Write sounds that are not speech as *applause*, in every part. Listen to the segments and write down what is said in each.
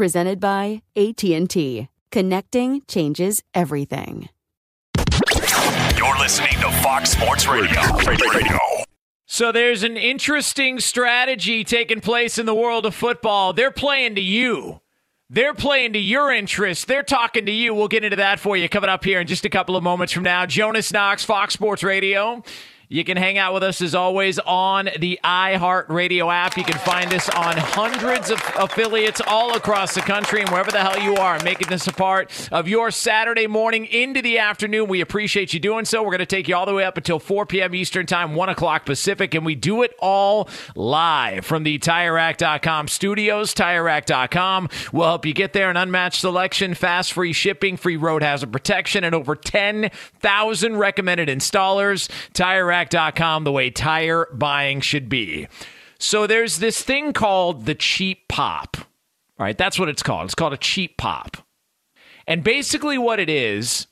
Presented by AT&T. Connecting changes everything. You're listening to Fox Sports Radio. Radio. So there's an interesting strategy taking place in the world of football. They're playing to you. They're playing to your interests. They're talking to you. We'll get into that for you coming up here in just a couple of moments from now. Jonas Knox, Fox Sports Radio. You can hang out with us as always on the iHeartRadio app. You can find us on hundreds of affiliates all across the country and wherever the hell you are, making this a part of your Saturday morning into the afternoon. We appreciate you doing so. We're going to take you all the way up until 4 p.m. Eastern Time, 1 o'clock Pacific, and we do it all live from the TireRack.com studios. TireRack.com will help you get there. An unmatched selection, fast free shipping, free road hazard protection, and over 10,000 recommended installers. TireRack TireRack.com the way tire buying should be. So there's this thing called the cheap pop. Right, that's what it's called. It's called a cheap pop. And basically what it is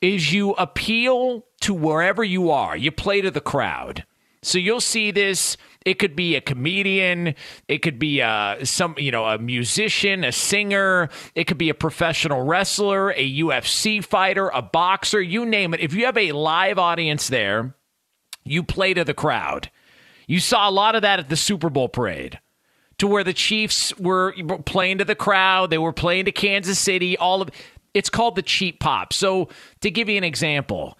is you appeal to wherever you are. You play to the crowd. So you'll see this it could be a comedian, it could be uh, some, you know, a musician, a singer, it could be a professional wrestler, a UFC fighter, a boxer, you name it. If you have a live audience there, you play to the crowd. You saw a lot of that at the Super Bowl parade, to where the Chiefs were playing to the crowd, they were playing to Kansas City. All of it's called the cheap pop. So to give you an example,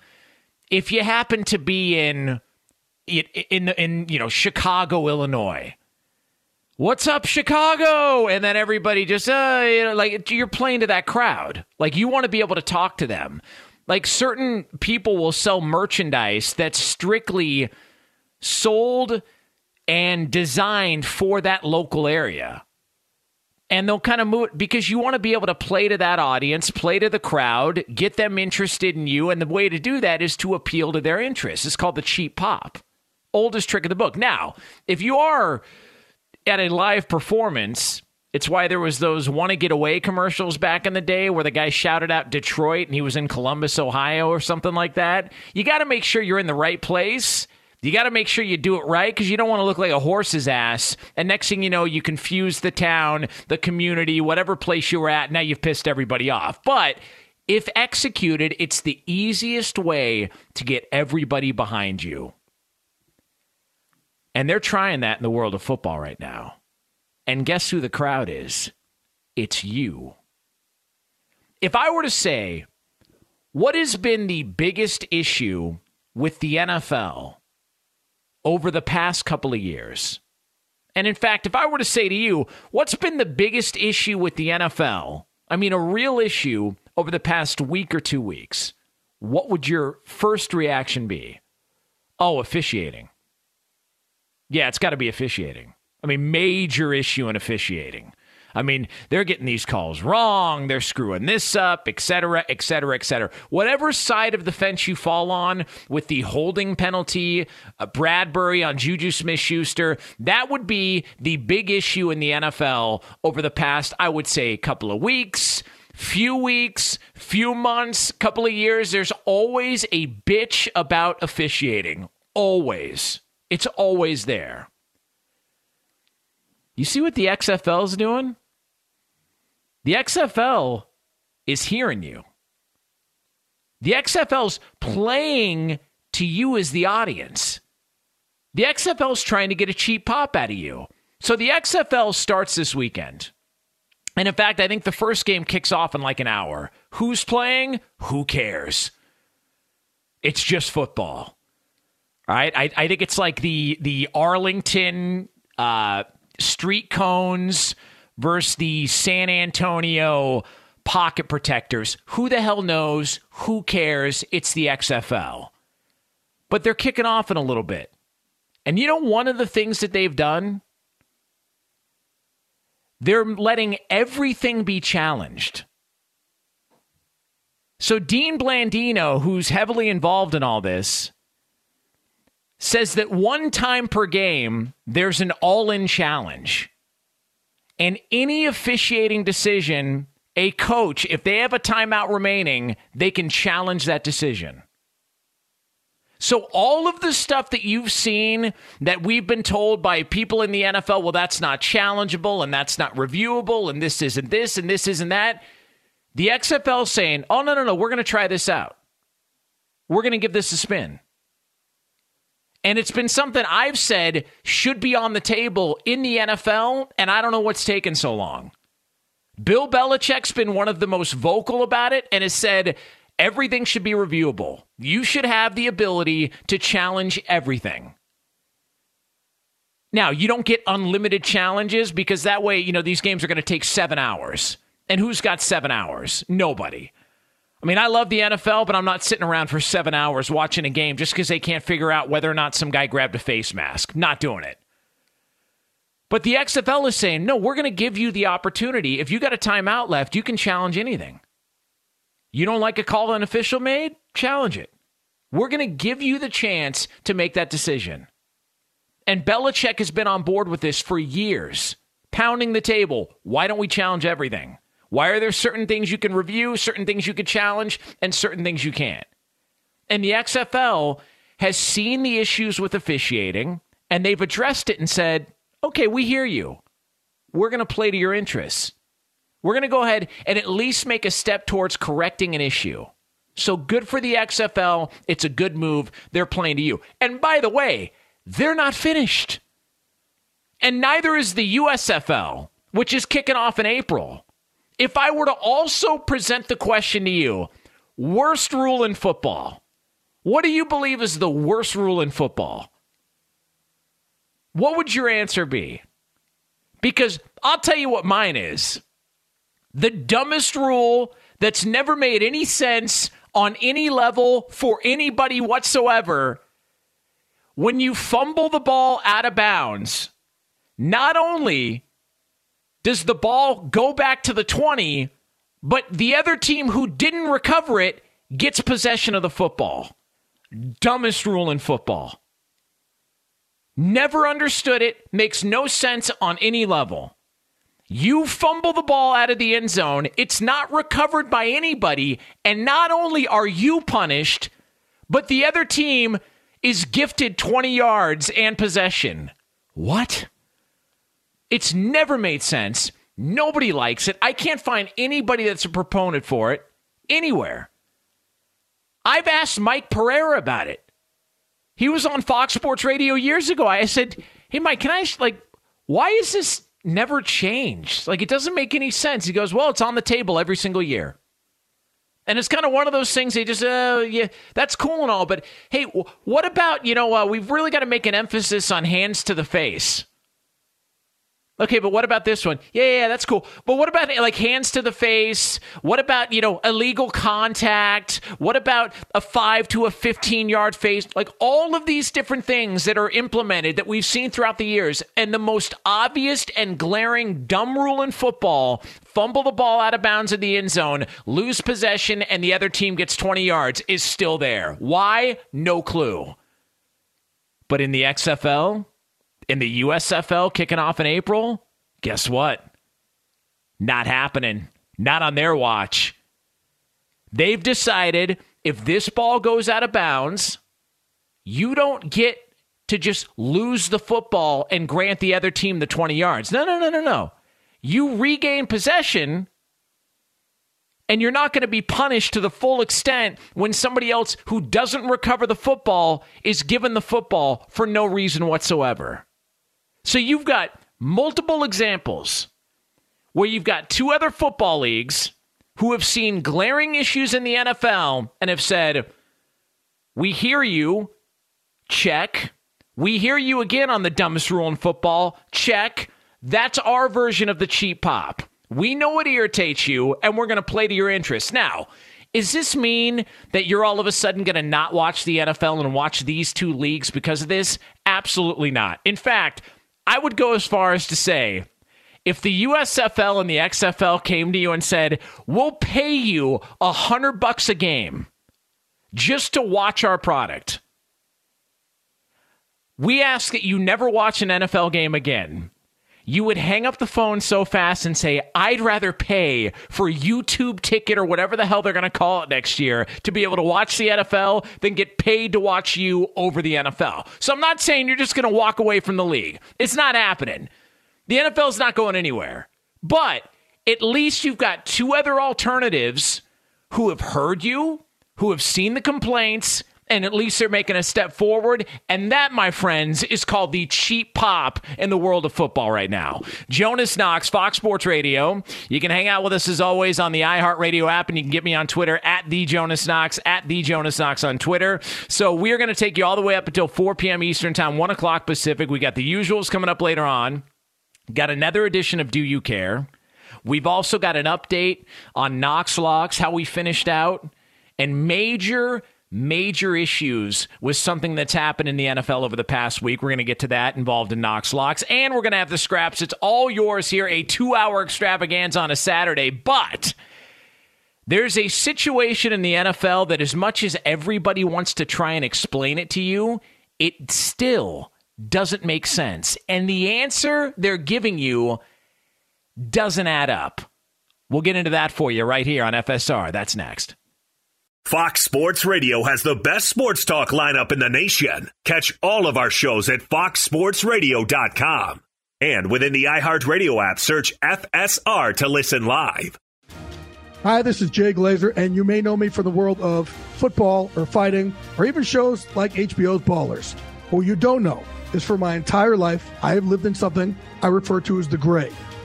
if you happen to be in in in, you know Chicago, Illinois. What's up, Chicago? And then everybody just, uh, you know, like you're playing to that crowd. Like you want to be able to talk to them. Like certain people will sell merchandise that's strictly sold and designed for that local area. And they'll kind of move because you want to be able to play to that audience, play to the crowd, get them interested in you. And the way to do that is to appeal to their interests. It's called the cheap pop. Oldest trick of the book. Now, if you are at a live performance it's why there was those want to get away commercials back in the day where the guy shouted out Detroit and he was in Columbus, Ohio or something like that. You got to make sure you're in the right place. You got to make sure you do it right because you don't want to look like a horse's ass. And next thing you know, you confuse the town, the community, whatever place you were at. Now you've pissed everybody off. But if executed, it's the easiest way to get everybody behind you. And they're trying that in the world of football right now. And guess who the crowd is? It's you. If I were to say, what has been the biggest issue with the NFL over the past couple of years? And in fact, if I were to say to you, what's been the biggest issue with the NFL? I mean, a real issue over the past week or two weeks. What would your first reaction be? Oh, officiating. Yeah, it's got to be officiating. I mean, major issue in officiating. I mean, they're getting these calls wrong. They're screwing this up, et cetera, et cetera, et cetera. Whatever side of the fence you fall on with the holding penalty, uh, Bradberry on Juju Smith Schuster, that would be the big issue in the NFL over the past, I would say, couple of weeks. Few weeks, few months, couple of years, there's always a bitch about officiating. Always. It's always there. You see what the XFL is doing? The XFL is hearing you. The XFL's playing to you as the audience. The XFL's trying to get a cheap pop out of you. So the XFL starts this weekend. And in fact, I think the first game kicks off in like an hour. Who's playing? Who cares? It's just football. Right? I, I think it's like the the Arlington uh, street cones versus the San Antonio pocket protectors. Who the hell knows? Who cares? It's the XFL. But they're kicking off in a little bit. And you know, one of the things that they've done? They're letting everything be challenged. So, Dean Blandino, who's heavily involved in all this, says that one time per game, there's an all in challenge. And any officiating decision, a coach, if they have a timeout remaining, they can challenge that decision. So, all of the stuff that you've seen that we've been told by people in the NFL, well, that's not challengeable and that's not reviewable and this isn't this and this isn't that. The XFL saying, oh, no, no, no, we're going to try this out. We're going to give this a spin. And it's been something I've said should be on the table in the NFL, and I don't know what's taken so long. Bill Belichick's been one of the most vocal about it and has said everything should be reviewable. You should have the ability to challenge everything. Now, you don't get unlimited challenges because that way, you know, these games are going to take seven hours. And who's got seven hours? Nobody. I mean, I love the NFL, but I'm not sitting around for seven hours watching a game just because they can't figure out whether or not some guy grabbed a face mask. Not doing it. But the XFL is saying, no, we're going to give you the opportunity. If you got a timeout left, you can challenge anything. You don't like a call an official made? Challenge it. We're going to give you the chance to make that decision. And Belichick has been on board with this for years, pounding the table. Why don't we challenge everything? Why are there certain things you can review, certain things you could challenge, and certain things you can't? And the XFL has seen the issues with officiating and they've addressed it and said, okay, we hear you. We're going to play to your interests. We're going to go ahead and at least make a step towards correcting an issue. So good for the XFL. It's a good move. They're playing to you. And by the way, they're not finished. And neither is the USFL, which is kicking off in April. If I were to also present the question to you, worst rule in football, what do you believe is the worst rule in football? What would your answer be? Because I'll tell you what mine is. The dumbest rule that's never made any sense on any level for anybody whatsoever. When you fumble the ball out of bounds, not only does the ball go back to the 20, but the other team who didn't recover it gets possession of the football. Dumbest rule in football. Never understood it, makes no sense on any level. You fumble the ball out of the end zone, it's not recovered by anybody, and not only are you punished, but the other team is gifted 20 yards and possession. What? It's never made sense. Nobody likes it. I can't find anybody that's a proponent for it anywhere. I've asked Mike Pereira about it. He was on Fox Sports Radio years ago. I said, "Hey Mike, can I like why is this never changed? Like it doesn't make any sense." He goes, "Well, it's on the table every single year." And it's kind of one of those things they just, uh, yeah, that's cool and all. But hey, what about, you know, uh, we've really got to make an emphasis on hands to the face. Okay, but what about this one? Yeah, yeah, that's cool. But what about like hands to the face? What about, you know, illegal contact? What about a 5 to a 15 yard face? Like all of these different things that are implemented that we've seen throughout the years. And the most obvious and glaring dumb rule in football fumble the ball out of bounds in the end zone, lose possession, and the other team gets 20 yards is still there. Why? No clue. But in the XFL, in the USFL kicking off in April, guess what? Not happening. Not on their watch. They've decided if this ball goes out of bounds, you don't get to just lose the football and grant the other team the 20 yards. No, no, no, no, no. You regain possession and you're not going to be punished to the full extent when somebody else who doesn't recover the football is given the football for no reason whatsoever. So you've got multiple examples where you've got two other football leagues who have seen glaring issues in the NFL and have said, We hear you, check. We hear you again on the dumbest rule in football, check. That's our version of the cheap pop. We know what irritates you, and we're going to play to your interests. Now, is this mean that you're all of a sudden going to not watch the NFL and watch these two leagues because of this? Absolutely not. In fact, I would go as far as to say if the USFL and the XFL came to you and said, "We'll pay you a hundred bucks a game just to watch our product," we ask that you never watch an NFL game again you would hang up the phone so fast and say, I'd rather pay for YouTube ticket or whatever the hell they're going to call it next year to be able to watch the NFL than get paid to watch you over the NFL. So I'm not saying you're just going to walk away from the league. It's not happening. The NFL's not going anywhere. But at least you've got two other alternatives who have heard you, who have seen the complaints, and at least they're making a step forward. And that, my friends, is called the cheap pop in the world of football right now. Jonas Knox, Fox Sports Radio. You can hang out with us as always on the iHeartRadio app, and you can get me on Twitter at the Jonas Knox, at the Jonas Knox on Twitter. So we're going to take you all the way up until 4 p.m. Eastern Time, 1 o'clock Pacific. We got the usuals coming up later on. Got another edition of Do You Care? We've also got an update on Knox Locks, how we finished out, and major major issues with something that's happened in the NFL over the past week. We're going to get to that involved in Knox Locks, and we're going to have the scraps. It's all yours here, a two hour extravaganza on a Saturday. But there's a situation in the NFL that, as much as everybody wants to try and explain it to you, it still doesn't make sense. And the answer they're giving you doesn't add up. We'll get into that for you right here on FSR. That's next. Fox Sports Radio has the best sports talk lineup in the nation. Catch all of our shows at foxsportsradio.com. And within the iHeartRadio app, search FSR to listen live. Hi, this is Jay Glazer, and you may know me from the world of football or fighting or even shows like HBO's Ballers. What you don't know is for my entire life, I have lived in something I refer to as the gray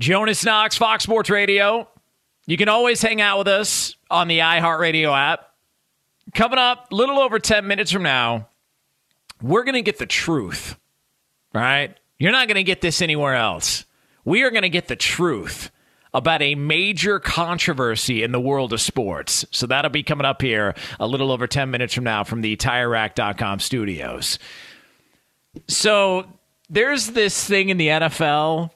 Jonas Knox, Fox Sports Radio. You can always hang out with us on the iHeartRadio app. Coming up, a little over 10 minutes from now, we're going to get the truth. right? You're not going to get this anywhere else. We are going to get the truth about a major controversy in the world of sports. So that'll be coming up here a little over 10 minutes from now from the TireRack.com studios. So there's this thing in the NFL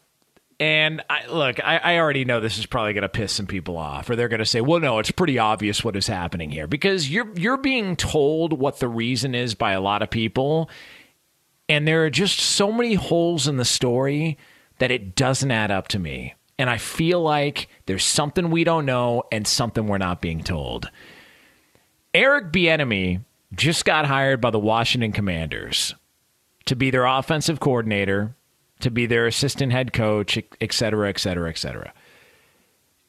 and I, look, I, I, already know this is probably going to piss some people off, or they're going to say, "Well, no, it's pretty obvious what is happening here," because you're you're being told what the reason is by a lot of people, and there are just so many holes in the story that it doesn't add up to me. And I feel like there's something we don't know and something we're not being told. Eric Bieniemy just got hired by the Washington Commanders to be their offensive coordinator, to be their assistant head coach, et cetera, et cetera, et cetera.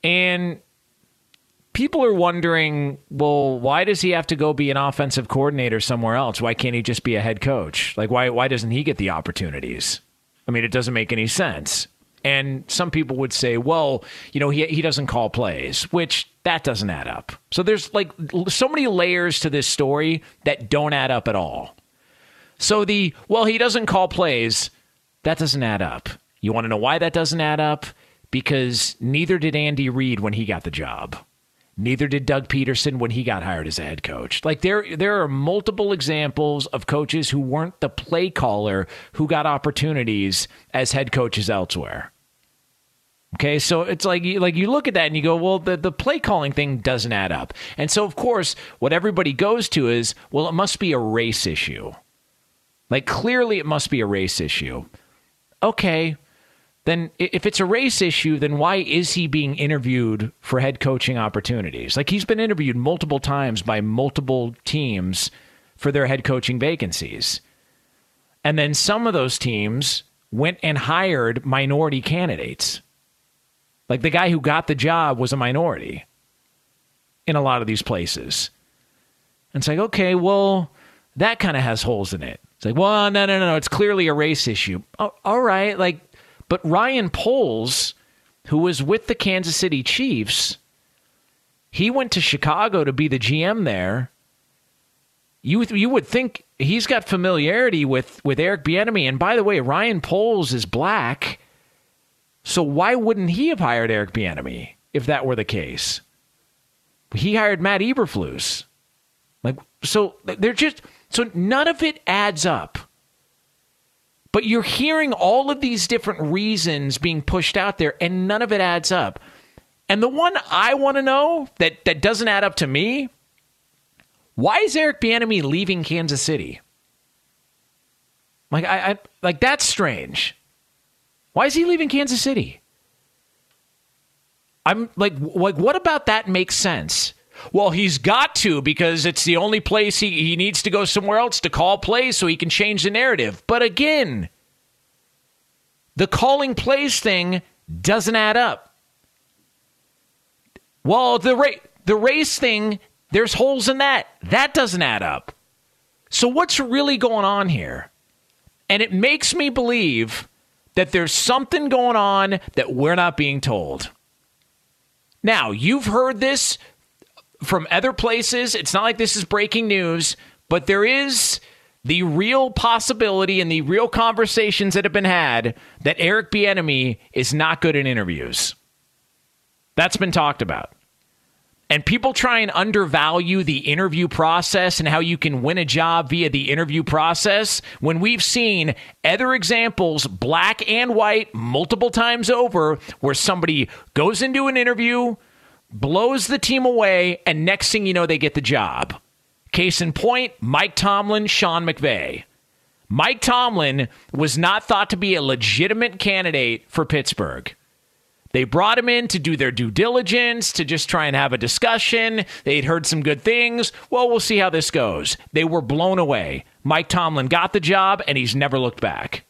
And people are wondering, well, why does he have to go be an offensive coordinator somewhere else? Why can't he just be a head coach? Like, why, why doesn't he get the opportunities? I mean, it doesn't make any sense. And some people would say, well, you know, he, he doesn't call plays, which that doesn't add up. So there's like so many layers to this story that don't add up at all. So the, well, he doesn't call plays, that doesn't add up. You want to know why that doesn't add up? Because neither did Andy Reid when he got the job. Neither did Doug Pederson when he got hired as a head coach. Like there there are multiple examples of coaches who weren't the play caller who got opportunities as head coaches elsewhere. Okay, so it's like you, like you look at that and you go, well, the, the play calling thing doesn't add up. And so, of course, what everybody goes to is, well, it must be a race issue. Like, clearly, it must be a race issue. Okay, then if it's a race issue, then why is he being interviewed for head coaching opportunities? Like, he's been interviewed multiple times by multiple teams for their head coaching vacancies. And then some of those teams went and hired minority candidates like the guy who got the job was a minority in a lot of these places. And it's like, okay, well, that kind of has holes in it. It's like, well, no, no, no, no. It's clearly a race issue. Oh, all right. Like, but Ryan Poles, who was with the Kansas City Chiefs, he went to Chicago to be the GM there. You, you would think he's got familiarity with, with Eric Bieniemy. And by the way, Ryan Poles is black. So why wouldn't he have hired Eric Bieniemy if that were the case? He hired Matt Eberflus. Like so they're just so none of it adds up. But you're hearing all of these different reasons being pushed out there and none of it adds up. And the one I want to know that that doesn't add up to me, why is Eric Bieniemy leaving Kansas City? Like I, I like that's strange. Why is he leaving Kansas City? I'm like, like, what about that makes sense? Well, he's got to because it's the only place he, he needs to go somewhere else to call plays so he can change the narrative. But again, the calling plays thing doesn't add up. Well, the ra- the race thing, there's holes in that. That doesn't add up. So what's really going on here? And it makes me believe that there's something going on that we're not being told. Now, you've heard this from other places. It's not like this is breaking news, but there is the real possibility and the real conversations that have been had that Eric Bieniemy is not good in interviews. That's been talked about. And people try and undervalue the interview process and how you can win a job via the interview process when we've seen other examples, black and white, multiple times over, where somebody goes into an interview, blows the team away, and next thing you know, they get the job. Case in point Mike Tomlin, Sean McVay. Mike Tomlin was not thought to be a legitimate candidate for Pittsburgh. They brought him in to do their due diligence, to just try and have a discussion. They'd heard some good things. Well, we'll see how this goes. They were blown away. Mike Tomlin got the job, and he's never looked back.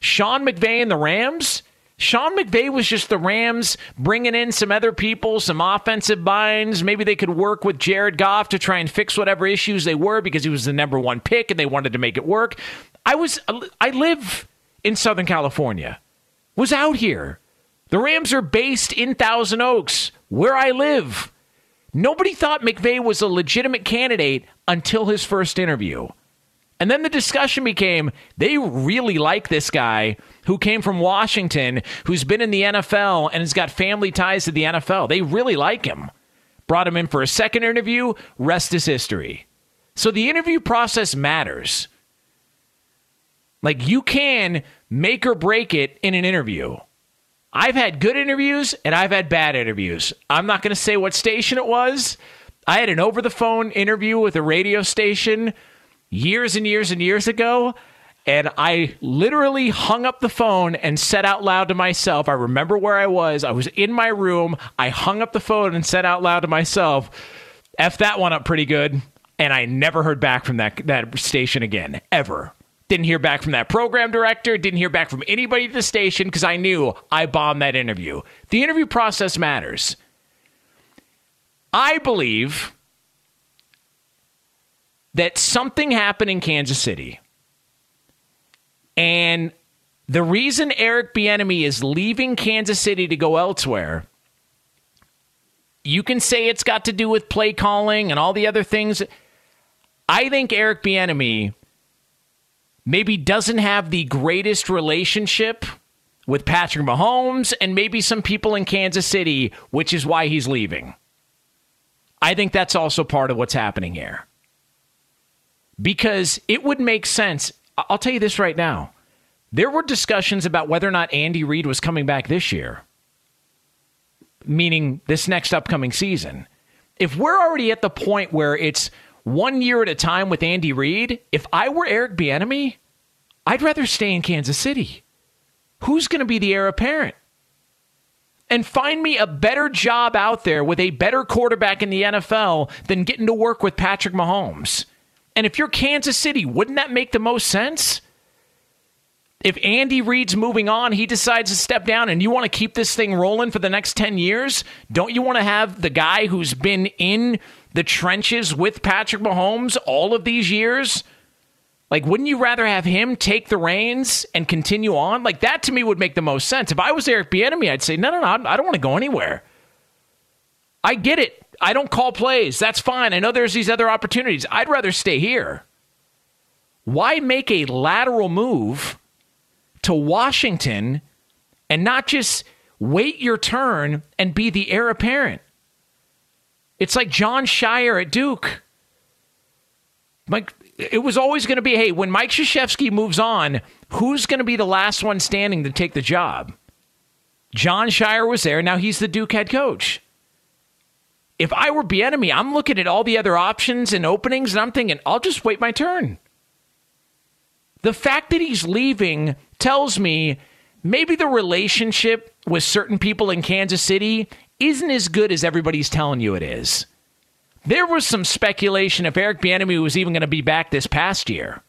Sean McVay and the Rams? Sean McVay was just the Rams bringing in some other people, some offensive binds. Maybe they could work with Jared Goff to try and fix whatever issues they were because he was the number one pick and they wanted to make it work. I was, I live in Southern California, was out here. The Rams are based in Thousand Oaks, where I live. Nobody thought McVay was a legitimate candidate until his first interview. And then the discussion became they really like this guy who came from Washington, who's been in the NFL and has got family ties to the NFL. They really like him. Brought him in for a second interview, rest is history. So the interview process matters. Like you can make or break it in an interview. I've had good interviews and I've had bad interviews. I'm not going to say what station it was. I had an over the phone interview with a radio station years and years and years ago. And I literally hung up the phone and said out loud to myself, I remember where I was. I was in my room. I hung up the phone and said out loud to myself, F that one up pretty good. And I never heard back from that, that station again, ever. Didn't hear back from that program director, didn't hear back from anybody at the station because I knew I bombed that interview. The interview process matters. I believe that something happened in Kansas City. And the reason Eric Bieniemy is leaving Kansas City to go elsewhere, you can say it's got to do with play calling and all the other things. I think Eric Bieniemy maybe doesn't have the greatest relationship with Patrick Mahomes and maybe some people in Kansas City, which is why he's leaving. I think that's also part of what's happening here. Because it would make sense. I'll tell you this right now. There were discussions about whether or not Andy Reid was coming back this year, meaning this next upcoming season. If we're already at the point where it's one year at a time with Andy Reid, if I were Eric Bieniemy, I'd rather stay in Kansas City. Who's going to be the heir apparent? and find me a better job out there with a better quarterback in the NFL than getting to work with Patrick Mahomes. And if you're Kansas City, wouldn't that make the most sense? If Andy Reid's moving on, he decides to step down, and you want to keep this thing rolling for the next 10 years, don't you want to have the guy who's been in the trenches with Patrick Mahomes all of these years? Like, wouldn't you rather have him take the reins and continue on? Like, that to me would make the most sense. If I was Eric Bieniemy, I'd say, no, no, no, I don't want to go anywhere. I get it. I don't call plays. That's fine. I know there's these other opportunities. I'd rather stay here. Why make a lateral move to Washington and not just wait your turn and be the heir apparent? It's like Jon Scheyer at Duke. Mike, it was always going to be hey, when Mike Krzyzewski moves on, who's going to be the last one standing to take the job? Jon Scheyer was there. Now he's the Duke head coach. If I were Bieniemy, I'm looking at all the other options and openings, and I'm thinking, I'll just wait my turn. The fact that he's leaving tells me maybe the relationship with certain people in Kansas City isn't as good as everybody's telling you it is. There was some speculation if Eric Bieniemy was even going to be back this past year.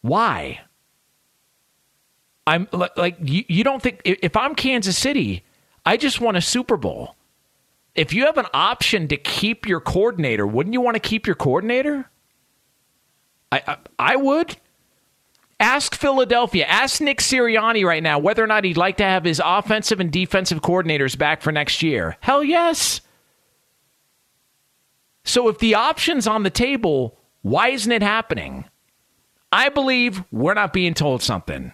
Why? I'm like you don't think if I'm Kansas City, I just want a Super Bowl. If you have an option to keep your coordinator, wouldn't you want to keep your coordinator? I, I, I would. Ask Philadelphia. Ask Nick Sirianni right now whether or not he'd like to have his offensive and defensive coordinators back for next year. Hell yes. So if the option's on the table, why isn't it happening? I believe we're not being told something.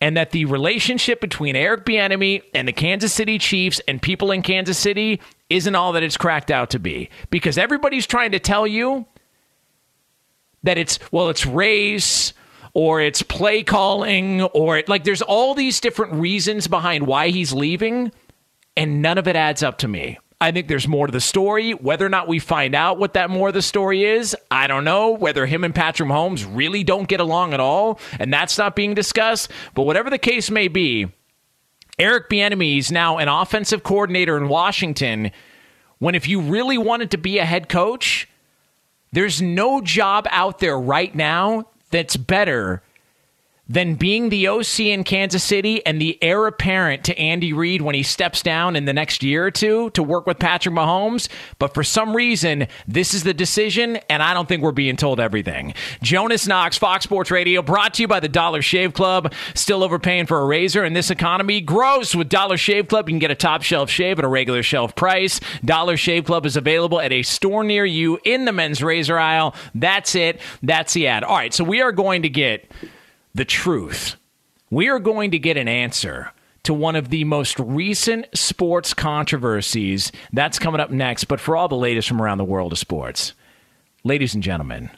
And that the relationship between Eric Bieniemy and the Kansas City Chiefs and people in Kansas City isn't all that it's cracked out to be. Because everybody's trying to tell you that it's, well, it's race or it's play calling or it, like there's all these different reasons behind why he's leaving, and none of it adds up to me. I think there's more to the story. Whether or not we find out what that more of the story is, I don't know. Whether him and Patrick Mahomes really don't get along at all, and that's not being discussed. But whatever the case may be, Eric Bieniemy is now an offensive coordinator in Washington. When if you really wanted to be a head coach, there's no job out there right now that's better than being the OC in Kansas City and the heir apparent to Andy Reid when he steps down in the next year or two to work with Patrick Mahomes. But for some reason, this is the decision, and I don't think we're being told everything. Jonas Knox, Fox Sports Radio, brought to you by the Dollar Shave Club. Still overpaying for a razor in this economy? Gross! With Dollar Shave Club, you can get a top shelf shave at a regular shelf price. Dollar Shave Club is available at a store near you in the men's razor aisle. That's it. That's the ad. All right, so we are going to get the truth. We are going to get an answer to one of the most recent sports controversies. That's coming up next. But for all the latest from around the world of sports, ladies and gentlemen,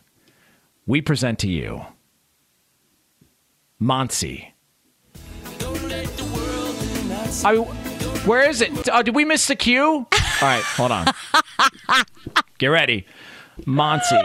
we present to you Monty. I, where is it? Oh, did we miss the cue? All right, hold on. *laughs* Get ready. Monty.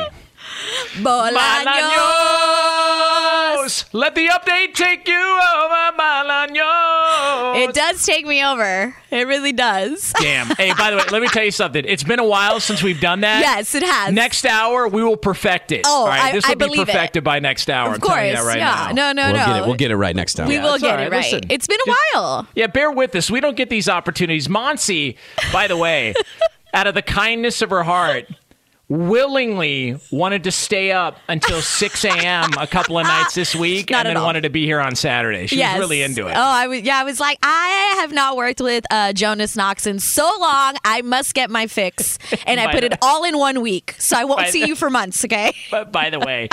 Bolaños. Let the update take you over, Bolaños. It does take me over. It really does. *laughs* Damn. Hey, by the way, let me tell you something. It's been a while since we've done that. Yes, it has. Next hour, we will perfect it. Oh, All right? I- this I will be believe it. perfected by next hour. Of I'm telling you that course, right yeah. now. No, no, we'll no. get it. We'll get it right next time. we Yeah, will get all it right. right. Listen, it's been a just- while. Yeah, bear with us. We don't get these opportunities. Monsi, by the way, *laughs* out of the kindness of her heart, willingly wanted to stay up until *laughs* 6 a.m. a couple of nights this week Not and then wanted to be here on Saturday. She yes. was really into it. Oh, I was. Yeah, I was like, I have not worked with uh, Jonas Knox in so long. I must get my fix, *laughs* and I put the- it all in one week, so I won't see the- you for months. Okay. *laughs* But by the way,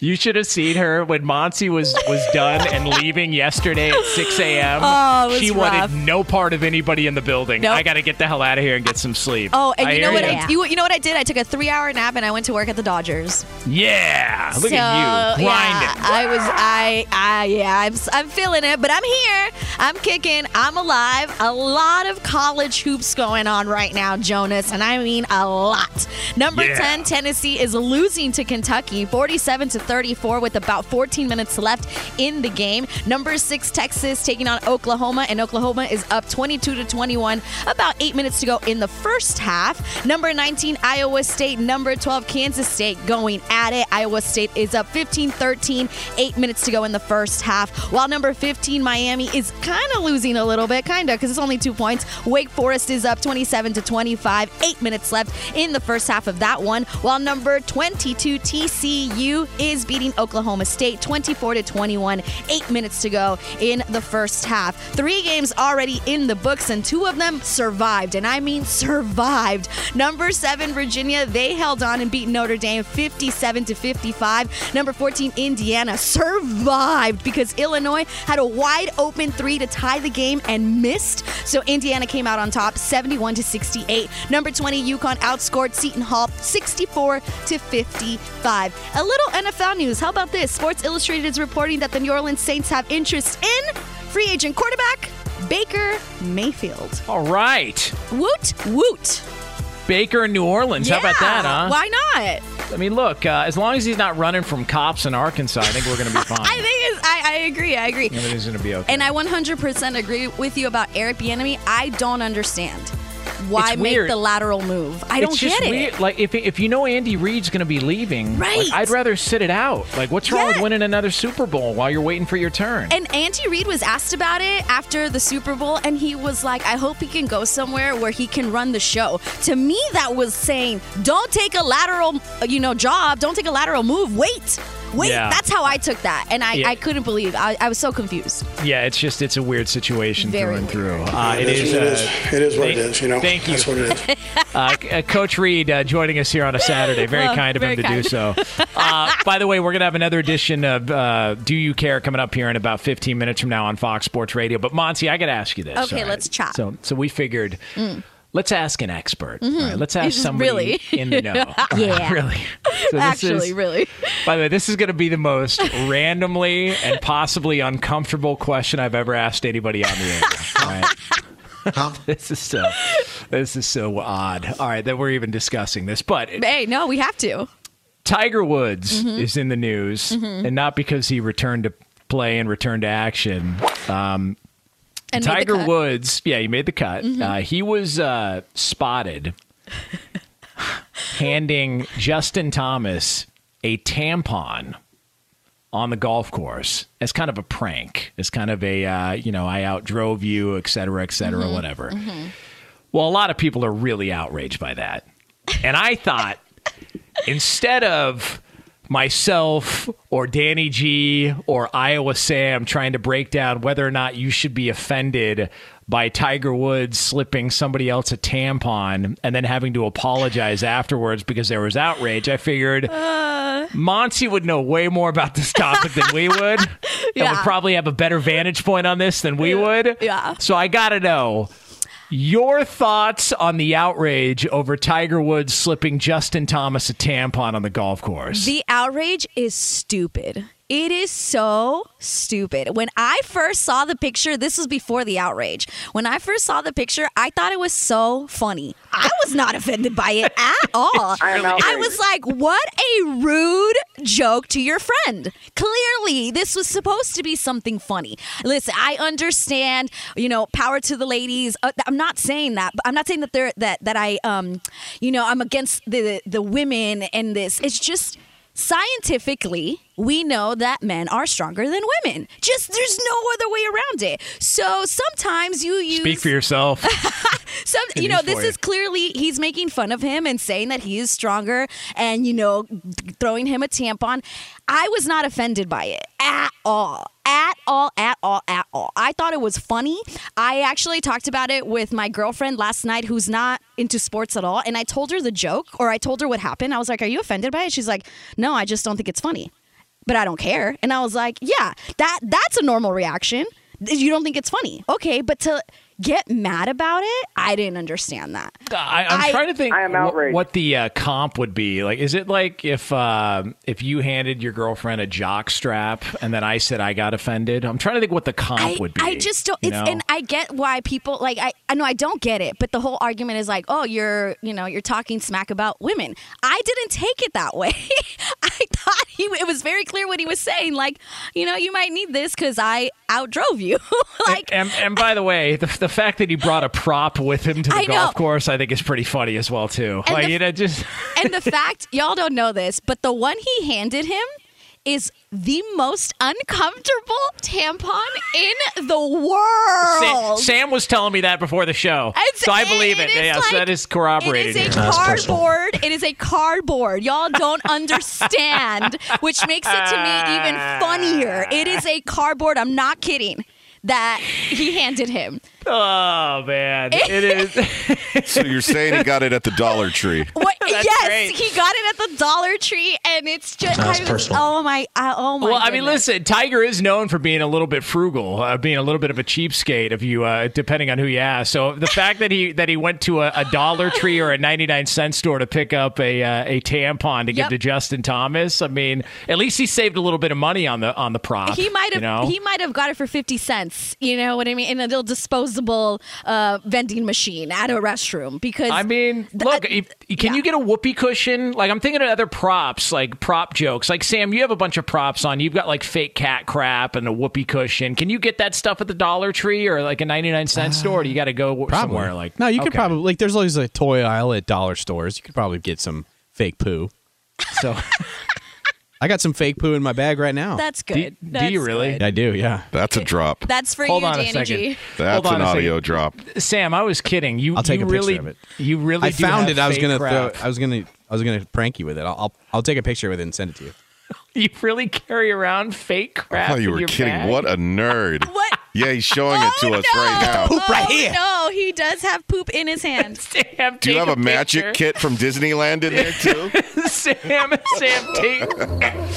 you should have seen her when Monty was was done and leaving yesterday at 6 a.m. Oh, she rough. wanted no part of anybody in the building. Nope. I got to get the hell out of here and get some sleep. Oh, and I you know what? ya. I, you, you know what I did? I took a three-hour nap and I went to work at the Dodgers. Yeah, look so, at you grinding. Yeah, I was, I, I, yeah, I'm, I'm feeling it, but I'm here. I'm kicking. I'm alive. A lot of college hoops going on right now, Jonas, and I mean a lot. Number Yeah. 10, Tennessee is losing to Kentucky, 47 to 34, with about 14 minutes left in the game. Number six, Texas taking on Oklahoma, and Oklahoma is up 22 to 21. About eight minutes to go in the first half. Number 19, Iowa State. Number 12, Kansas State going at it. Iowa State is up 15 13, eight minutes to go in the first half. While number 15, Miami is kind of losing a little bit, kind of, because it's only two points. Wake Forest is up 27 to 25, eight minutes left in the first half of that one. While number 22, TCU is beating Oklahoma State 24 to 21, eight minutes to go in the first half. Three games already in the books, and two of them survived, and I mean survived. Number seven, Virginia, they held on and beat Notre Dame 57 to 55. Number 14, Indiana survived because Illinois had a wide open three to tie the game and missed. So Indiana came out on top 71 to 68. Number 20, UConn outscored Seton Hall 64 to 55. A little NFL news. How about this? Sports Illustrated is reporting that the New Orleans Saints have interest in free agent quarterback Baker Mayfield. All right. Woot woot. Baker in New Orleans. How about that, huh? Why not? I mean, look, uh, as long as he's not running from cops in Arkansas, I think we're going to be *laughs* fine. I think it's, I, I agree. I agree. Everything's going to be okay. And I 100% agree with you about Eric Bieniemy. I don't understand why It's make weird. the lateral move. I don't just get it. weird. Like if if you know Andy Reid's going to be leaving, like, Right. I'd rather sit it out. Like, what's wrong with winning another Super Bowl while you're waiting for your turn? And Andy Reid was asked about it after the Super Bowl, and he was like, I hope he can go somewhere where he can run the show. To me, that was saying, don't take a lateral, you know, job, don't take a lateral move. Wait. Wait, Yeah. that's how I took that, and I, Yeah. I couldn't believe. I, I was so confused. yeah, it's just it's a weird situation Very through and weird. through. Uh, It it is is. what uh, is. It is what thank- is, you know. Thank you. That's what it is. *laughs* Uh, uh, Coach Reid uh, joining us here on a Saturday. Very Oh, kind of him very to do so. *laughs* Uh, by the way, we're going to have another edition of uh, Do You Care coming up here in about 15 minutes from now on Fox Sports Radio. But Monty, I got to ask you this. Okay, all let's chat. So, so we figured. Mm. Let's ask an expert. Mhm. all right? Let's ask *laughs* Is- somebody really? in *laughs* the know. Yeah. *laughs* really. So this Actually, is- really. By the way, this is going to be the most randomly and possibly uncomfortable question I've ever asked anybody on the air. All right. this is so. This is so odd. All right, that we're even discussing this, but Hey, no, we have to. Tiger Woods Mhm. is in the news, Mhm. and not because he returned to play and returned to action. Um, And Tiger. Woods, yeah, he made the cut. Mhm. Uh, he was uh, spotted *laughs* handing Justin Thomas a tampon on the golf course as kind of a prank, as kind of a uh, you know I outdrove you, et cetera, et cetera, Mhm. whatever. Mhm. Well, a lot of people are really outraged by that. And I thought *laughs* instead of myself or Danny G or Iowa Sam trying to break down whether or not you should be offended by Tiger Woods slipping somebody else a tampon and then having to apologize afterwards because there was outrage, I figured Uh. Monty would know way more about this topic than we would. *laughs* And Yeah. would probably have a better vantage point on this than we would. Yeah. So I got to know your thoughts on the outrage over Tiger Woods slipping Justin Thomas a tampon on the golf course. The outrage is stupid. It is so stupid. When I first saw the picture, this was before the outrage. When I first saw the picture, I thought it was so funny. I was not offended by it at *laughs* all. I was like, what a rude joke to your friend. Clearly, this was supposed to be something funny. Listen, I understand, you know, power to the ladies. Uh, I'm not saying that, but I'm not saying that they're that that I um, you know, I'm against the the women and this. It's just scientifically, we know that men are stronger than women. Just there's no other way around it. So sometimes you use Speak for yourself. *laughs* some you know this is clearly he's making fun of him and saying that he is stronger and you know throwing him a tampon. I was not offended by it at all. At all, at all, at all. I thought it was funny. I actually talked about it with my girlfriend last night who's not into sports at all. And I told her the joke or I told her what happened. I was like, Are you offended by it? She's like, No, I just don't think it's funny. But I don't care. And I was like, Yeah, that that's a normal reaction. You don't think it's funny. Okay, but to get mad about it, I didn't understand that. I, I'm I- trying to think I am wh- outraged. what the uh, comp would be. Like, is it like if uh, if you handed your girlfriend a jock strap and then I said I got offended? I'm trying to think what the comp I, would be. I just don't. It's, know? and I get why people like. I I know I don't get it, but the whole argument is like, oh, you're you know you're talking smack about women. I didn't take it that way. *laughs* I *laughs* thought he it was very clear what he was saying. Like, you know, you might need this because I outdrove you. *laughs* like, and, and by the way, the, the fact that he brought a prop with him to the I golf know. course, I think is pretty funny as well too. And like the- you know, just *laughs* and the fact y'all don't know this, but the one he handed him is the most uncomfortable tampon in the world. Sam was telling me that before the show, It's- so I believe it. it is yes, like- that is corroborated. It is here. a cardboard. It is a cardboard. Y'all don't understand, which makes it to me even funnier. It is a cardboard. I'm not kidding. That he handed him. Oh man, it is. *laughs* So you're saying he got it at the Dollar Tree? What? *laughs* Yes, great. he got it at the Dollar Tree, and it's just. That's I was- personal. Oh my! I, oh my! well, I mean, listen, Tiger is known for being a little bit frugal, uh, being a little bit of a cheapskate, if you, uh, depending on who you ask. So the fact that he that he went to a, a Dollar Tree or a ninety nine cent store to pick up a uh, a tampon to Yep. give to Justin Thomas, I mean, at least he saved a little bit of money on the on the prop. He might you have know? he might have got it for fifty cents. You know what I mean? In a little disposable uh, vending machine at a restroom. Because I mean, look, if, can you get a whoopee cushion? Like, I'm thinking of other props, like prop jokes. Like, Sam, you have a bunch of props on. You've got like fake cat crap and a whoopee cushion. Can you get that stuff at the Dollar Tree or like a 99 cent store? Do you got to go Probably. somewhere like? no, you could probably like. There's always a toy aisle at dollar stores. You could probably get some fake poo. So *laughs* I got some fake poo in my bag right now. That's good. do That's you really? good. I do. Yeah. That's a drop. That's for Hold you, on a Danny second. G. That's Hold on an a second. audio drop. Sam, I was kidding. You, I'll take you a picture of it. You really, I do found have it. I was gonna. crap. Throw, I was gonna. I was gonna prank you with it. I'll. I'll, I'll take a picture with it and send it to you. *laughs* You really carry around fake crap? I thought you were kidding. bag? What a nerd. What? Yeah, he's showing it to us right now. Poop right oh, here. No, he does have poop in his hand. *laughs* Sam, Do you have a, magic picture. kit from Disneyland in there too? *laughs* Sam, Sam, take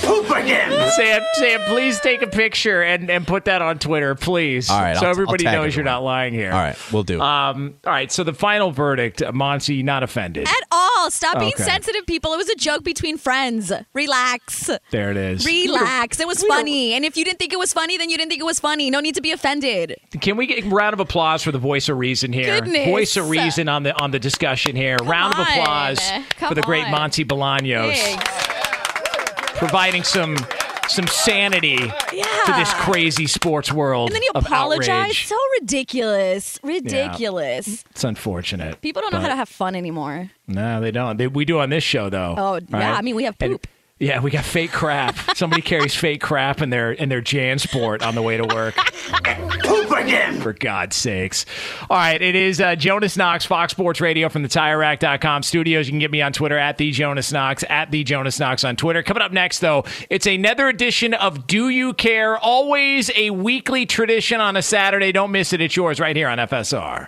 poop again. Sam, Sam, please take a picture and, and put that on Twitter, please. All right, so I'll- everybody I'll tag knows you're everyone. not lying here. All right, we'll do. Um. All right. So the final verdict, uh, Monty, not offended. At all. Stop being Okay. sensitive, people. It was a joke between friends. Relax. There it is. Relax. It was funny. And if you didn't think it was funny, then you didn't think it was funny. No need to be offended. Can we get a round of applause for the voice of reason here? Goodness. Voice of reason on the on the discussion here. round of applause Come for the great on. Monty Bolaños, Thanks. providing some some sanity to this crazy sports world. And then he of apologized. outrage. So ridiculous. Ridiculous. It's unfortunate. People don't know how to have fun anymore. No, they don't. They, we do on this show though. Oh, right? yeah. I mean, we have And- poop. Yeah, we got fake crap. Somebody carries fake crap in their in their JanSport on the way to work. Poop again! For God's sakes! All right, it is uh, Jonas Knox, Fox Sports Radio from the TireRack.com studios. You can get me on Twitter at the Jonas Knox at the Jonas Knox on Twitter. Coming up next, though, it's another edition of Do You Care? Always a weekly tradition on a Saturday. Don't miss it. It's yours right here on FSR.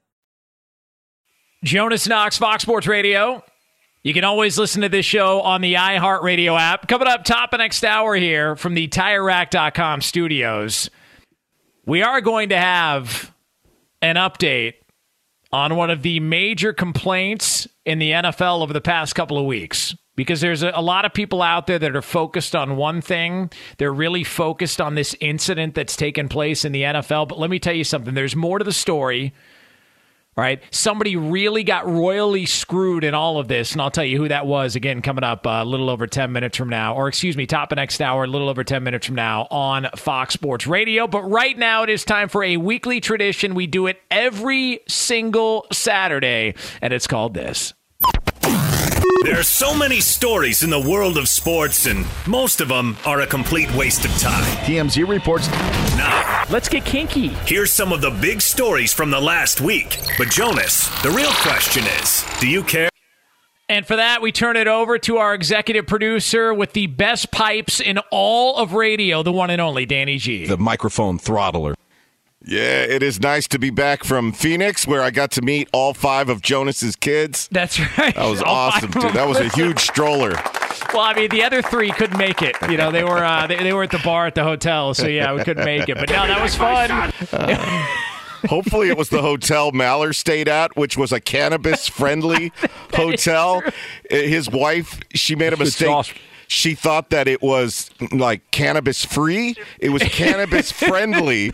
Jonas Knox, Fox Sports Radio. You can always listen to this show on the iHeartRadio app. Coming up top of next hour here from the TireRack.com studios, we are going to have an update on one of the major complaints in the NFL over the past couple of weeks. Because there's a, a lot of people out there that are focused on one thing. They're really focused on this incident that's taken place in the NFL. But let me tell you something there's more to the story. Right. Somebody really got royally screwed in all of this. And I'll tell you who that was again coming up uh, a little over 10 minutes from now. Or excuse me, top of next hour, a little over 10 minutes from now on Fox Sports Radio. But right now it is time for a weekly tradition. We do it every single Saturday, and it's called this. There are so many stories in the world of sports, and most of them are a complete waste of time. TMZ reports. Now, let's get kinky. Here's some of the big stories from the last week. But, Jonas, the real question is do you care? And for that, we turn it over to our executive producer with the best pipes in all of radio, the one and only Danny G. The microphone throttler. Yeah, it is nice to be back from Phoenix, where I got to meet all five of Jonas's kids. That's right. That was awesome, dude. That was a huge stroller. Well, I mean, the other three couldn't make it. You know, they were uh, they, they were at the bar at the hotel, so yeah, we couldn't make it. But no, that was fun. Hopefully, it was the hotel Maller stayed at, which was a cannabis-friendly *laughs* hotel. His wife, she made a mistake she thought that it was like cannabis free. It was *laughs* cannabis friendly.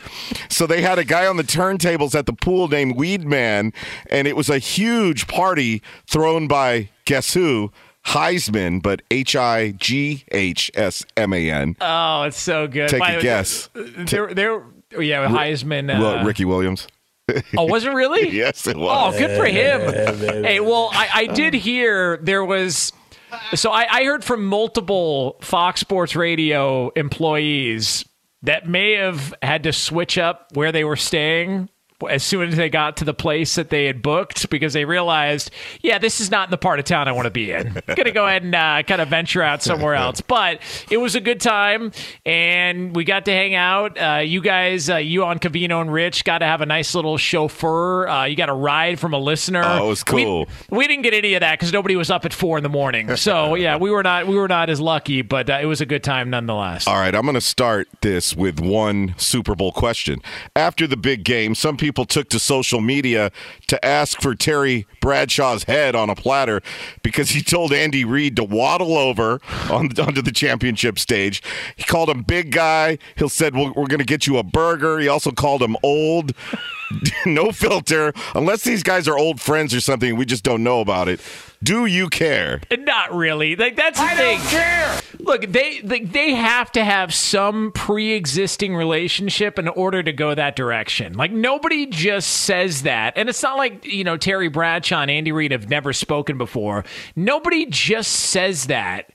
So they had a guy on the turntables at the pool named Weed Man, and it was a huge party thrown by guess who? Heisman, but H I G H S M A N. Oh, it's so good. Take By a guess. There, there. Yeah, Heisman. Uh, Ricky Williams. oh, was it really? *laughs* yes, it was. Oh, good for him. hey, well, I, I did hear there was so I, I heard from multiple Fox Sports Radio employees that may have had to switch up where they were staying as soon as they got to the place that they had booked because they realized, yeah, this is not in the part of town I want to be in. *laughs* Gonna go ahead and uh, kind of venture out somewhere *laughs* else. But it was a good time, and we got to hang out. Uh, you guys, uh, you on Covino and Rich, got to have a nice little chauffeur. Uh, you got a ride from a listener. Oh, it was cool. We, we didn't get any of that because nobody was up at four in the morning. So *laughs* yeah, we were not we were not as lucky, but uh, it was a good time nonetheless. All right, I'm going to start this with one Super Bowl question. After the big game, some people people took to social media to ask for Terry Bradshaw's head on a platter because he told Andy Reid to waddle over on onto the championship stage. He called him big guy. He said, well, "We're going to get you a burger." He also called him old. *laughs* no filter. Unless these guys are old friends or something, we just don't know about it. Do you care? Not really. Like that's the I thing. Don't care. Look, they they have to have some pre-existing relationship in order to go that direction. Like nobody just says that, and it's not like you know Terry Bradshaw and Andy Reid have never spoken before. Nobody just says that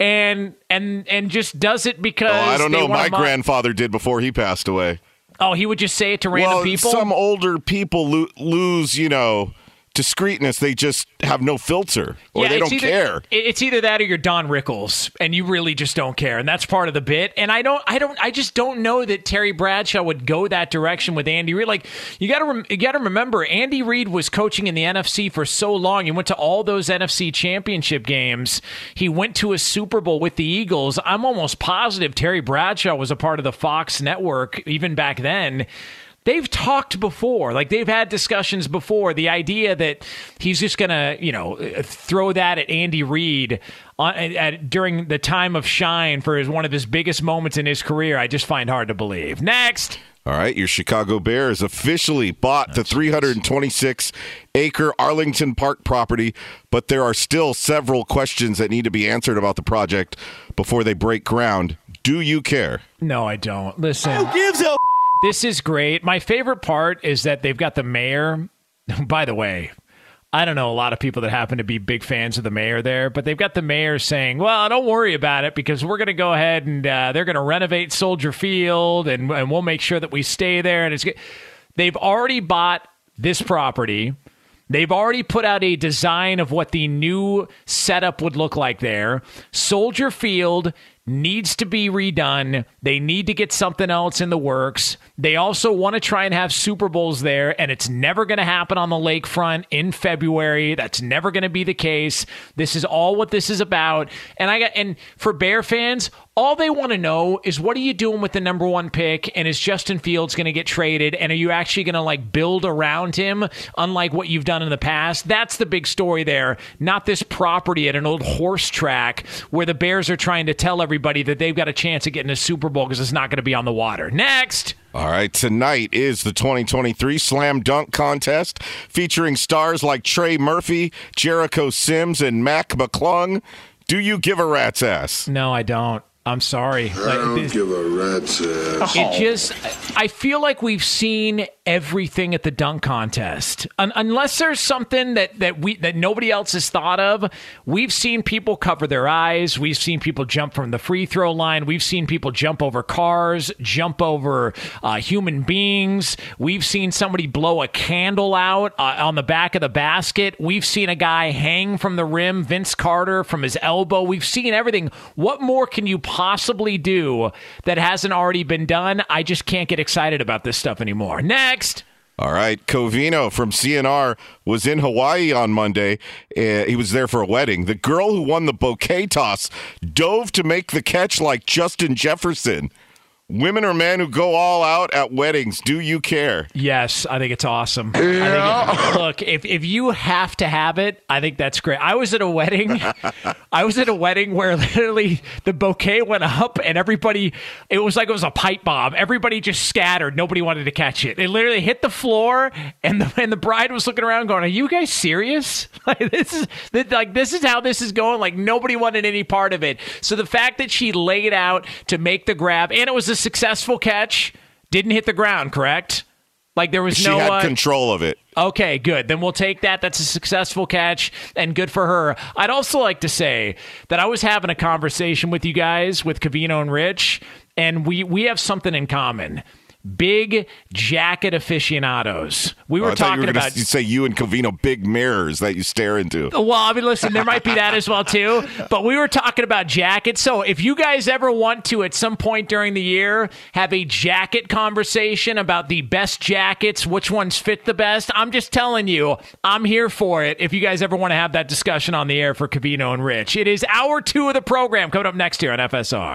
and and and just does it because oh, I don't know. My grandfather did before he passed away. Oh, he would just say it to random well, people. Some older people lo- lose, you know, discreetness. They just have no filter, or yeah, they don't either, care. It's either that or you're Don Rickles, and you really just don't care, and that's part of the bit. And I don't, I don't, I just don't know that Terry Bradshaw would go that direction with Andy Reid. Like you got to, rem- you got to remember, Andy Reid was coaching in the NFC for so long. He went to all those NFC Championship games. He went to a Super Bowl with the Eagles. I'm almost positive Terry Bradshaw was a part of the Fox network even back then they've talked before like they've had discussions before the idea that he's just gonna you know throw that at andy reid uh, on, at, during the time of shine for his, one of his biggest moments in his career i just find hard to believe next All right, your Chicago Bears officially bought the 326 acre Arlington Park property, but there are still several questions that need to be answered about the project before they break ground. Do you care? No, I don't. Listen. Who gives a This is great. My favorite part is that they've got the mayor. *laughs* By the way, I don't know a lot of people that happen to be big fans of the mayor there, but they've got the mayor saying, "Well, don't worry about it because we're going to go ahead and uh, they're going to renovate Soldier Field and and we'll make sure that we stay there." And it's they've already bought this property. They've already put out a design of what the new setup would look like there. Soldier Field needs to be redone. They need to get something else in the works. They also want to try and have Super Bowls there, and it's never going to happen on the lakefront in February. That's never going to be the case. This is all what this is about. And I got and for Bear fans, all they want to know is what are you doing with the number one pick, and is Justin Fields going to get traded, and are you actually going to like build around him, unlike what you've done in the past? That's the big story there, not this property at an old horse track where the Bears are trying to tell everybody that they've got a chance of getting a Super Bowl because it's not going to be on the water. Next. All right, tonight is the 2023 Slam Dunk Contest featuring stars like Trey Murphy, Jericho Sims, and Mac McClung. Do you give a rat's ass? No, I don't. I'm sorry. I don't give a rat's ass. It just, I feel like we've seen everything at the dunk contest. Un- unless there's something that that we that nobody else has thought of, we've seen people cover their eyes. We've seen people jump from the free throw line. We've seen people jump over cars, jump over uh, human beings. We've seen somebody blow a candle out uh, on the back of the basket. We've seen a guy hang from the rim, Vince Carter from his elbow. We've seen everything. What more can you possibly do that hasn't already been done? I just can't get excited about this stuff anymore. Next. All right, Covino from CNR was in Hawaii on Monday. Uh, he was there for a wedding. The girl who won the bouquet toss dove to make the catch like Justin Jefferson. Women or men who go all out at weddings, do you care? Yes, I think it's awesome. I think it, look, if, if you have to have it, I think that's great. I was at a wedding. *laughs* I was at a wedding where literally the bouquet went up and everybody, it was like it was a pipe bomb. Everybody just scattered. Nobody wanted to catch it. It literally hit the floor and the, and the bride was looking around going, are you guys serious? *laughs* Like this is like this is how this is going. Like nobody wanted any part of it. So the fact that she laid out to make the grab and it was a successful catch, didn't hit the ground, correct? Like there was She no had uh, control of it. Okay, good. Then we'll take that. That's a successful catch and good for her. I'd also like to say that I was having a conversation with you guys with Covino and Rich, and we we have something in common. Big jacket aficionados. We Oh, were I thought you talking were about s- say you and Covino big mirrors that you stare into. well, I mean, listen, there might be that as well too. *laughs* But we were talking about jackets. So if you guys ever want to, at some point during the year, have a jacket conversation about the best jackets, which ones fit the best, I'm just telling you, I'm here for it. If you guys ever want to have that discussion on the air for Covino and Rich, it is hour two of the program coming up next here on FSR.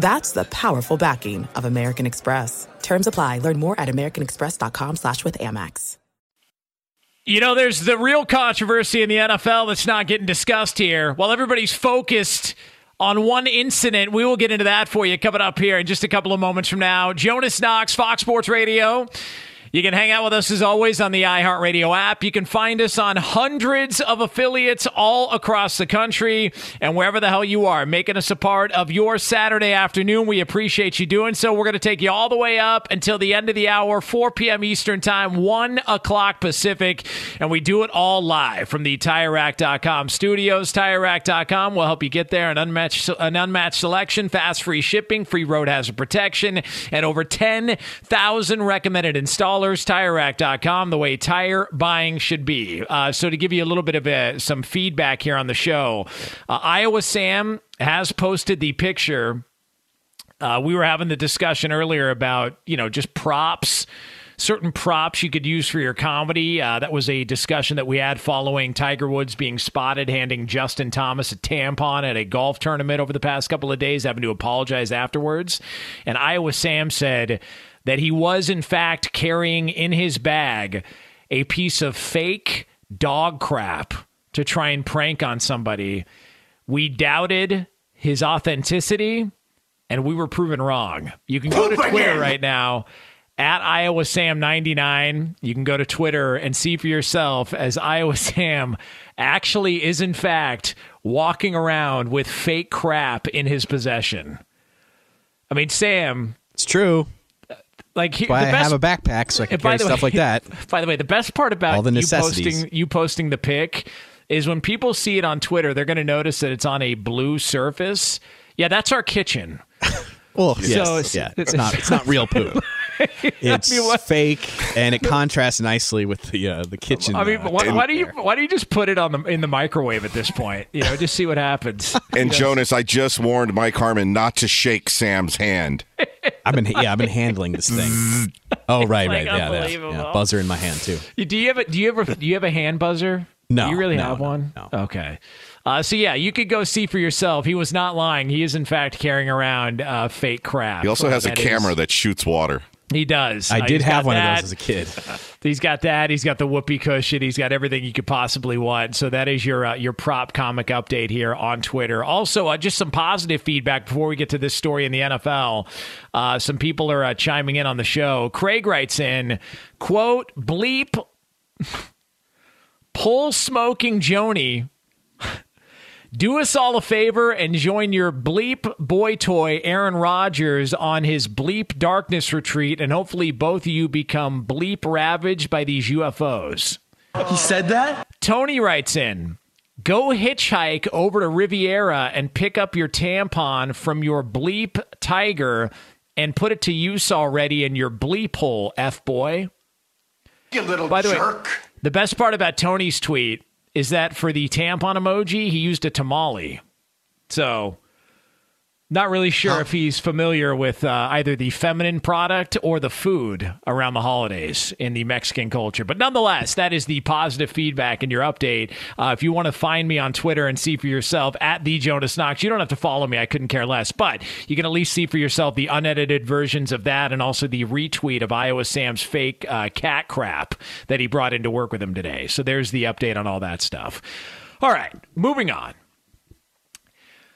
That's the powerful backing of American Express. Terms apply. Learn more at americanexpress.com slash with Amex. You know, there's the real controversy in the NFL that's not getting discussed here. While everybody's focused on one incident, we will get into that for you coming up here in just a couple of moments from now. Jonas Knox, Fox Sports Radio. You can hang out with us as always on the iHeartRadio app. You can find us on hundreds of affiliates all across the country and wherever the hell you are, making us a part of your Saturday afternoon. We appreciate you doing so. We're going to take you all the way up until the end of the hour, 4 p.m. Eastern Time, 1 o'clock Pacific. And we do it all live from the TireRack.com studios. TireRack.com will help you get there. An unmatched, an unmatched selection, fast free shipping, free road hazard protection, and over 10,000 recommended installers installers, TireRack.com, the way tire buying should be. Uh, so to give you a little bit of a, some feedback here on the show, uh, Iowa Sam has posted the picture. Uh, we were having the discussion earlier about, you know, just props certain props you could use for your comedy. Uh, that was a discussion that we had following Tiger Woods being spotted handing Justin Thomas a tampon at a golf tournament over the past couple of days, having to apologize afterwards. And Iowa Sam said, that he was, in fact, carrying in his bag a piece of fake dog crap to try and prank on somebody. We doubted his authenticity and we were proven wrong. You can go to Twitter right now at Iowa Sam 99. You can go to Twitter and see for yourself as Iowa Sam actually is, in fact, walking around with fake crap in his possession. I mean, Sam. It's true. Like he, why I best, have a backpack so I can carry stuff way, like that. *laughs* By the way, the best part about All the you posting you posting the pic is when people see it on Twitter, they're going to notice that it's on a blue surface. Yeah, that's our kitchen. *laughs* well, so yes, it's, yeah, it's not it's not real poop. *laughs* *laughs* it's I mean, fake, and it contrasts nicely with the uh, the kitchen. I mean, uh, why, why do you why do you just put it on the in the microwave at this point? You know, just see what happens. *laughs* And Jonas, I just warned Mike Harmon not to shake Sam's hand. *laughs* I've been yeah, I've been handling this thing. oh right, like right, yeah, yeah, buzzer in my hand too. Do you have a do you ever do you have a hand buzzer? No, do you really no, have no, one? No. Okay. Uh, so yeah, you could go see for yourself. He was not lying. He is in fact carrying around uh, fake crap. He also has a camera is, that shoots water. He does. I uh, did have one that. of those as a kid. *laughs* he's got that. He's got the whoopee cushion. He's got everything you could possibly want. So that is your uh, your prop comic update here on Twitter. Also, uh, just some positive feedback before we get to this story in the NFL. Uh, some people are uh, chiming in on the show. Craig writes in, "quote Bleep, *laughs* pull smoking Joni." Do us all a favor and join your bleep boy toy, Aaron Rodgers, on his bleep darkness retreat, and hopefully both of you become bleep ravaged by these UFOs. He said that? Tony writes in Go hitchhike over to Riviera and pick up your tampon from your bleep tiger and put it to use already in your bleep hole, F boy. You little By the jerk. Way, the best part about Tony's tweet is that for the tampon emoji, he used a tamale. So not really sure huh. if he's familiar with uh, either the feminine product or the food around the holidays in the Mexican culture. But nonetheless, that is the positive feedback in your update. Uh, if you want to find me on Twitter and see for yourself at the Jonas Knox, you don't have to follow me. I couldn't care less. But you can at least see for yourself the unedited versions of that and also the retweet of Iowa Sam's fake uh, cat crap that he brought into work with him today. So there's the update on all that stuff. All right, moving on.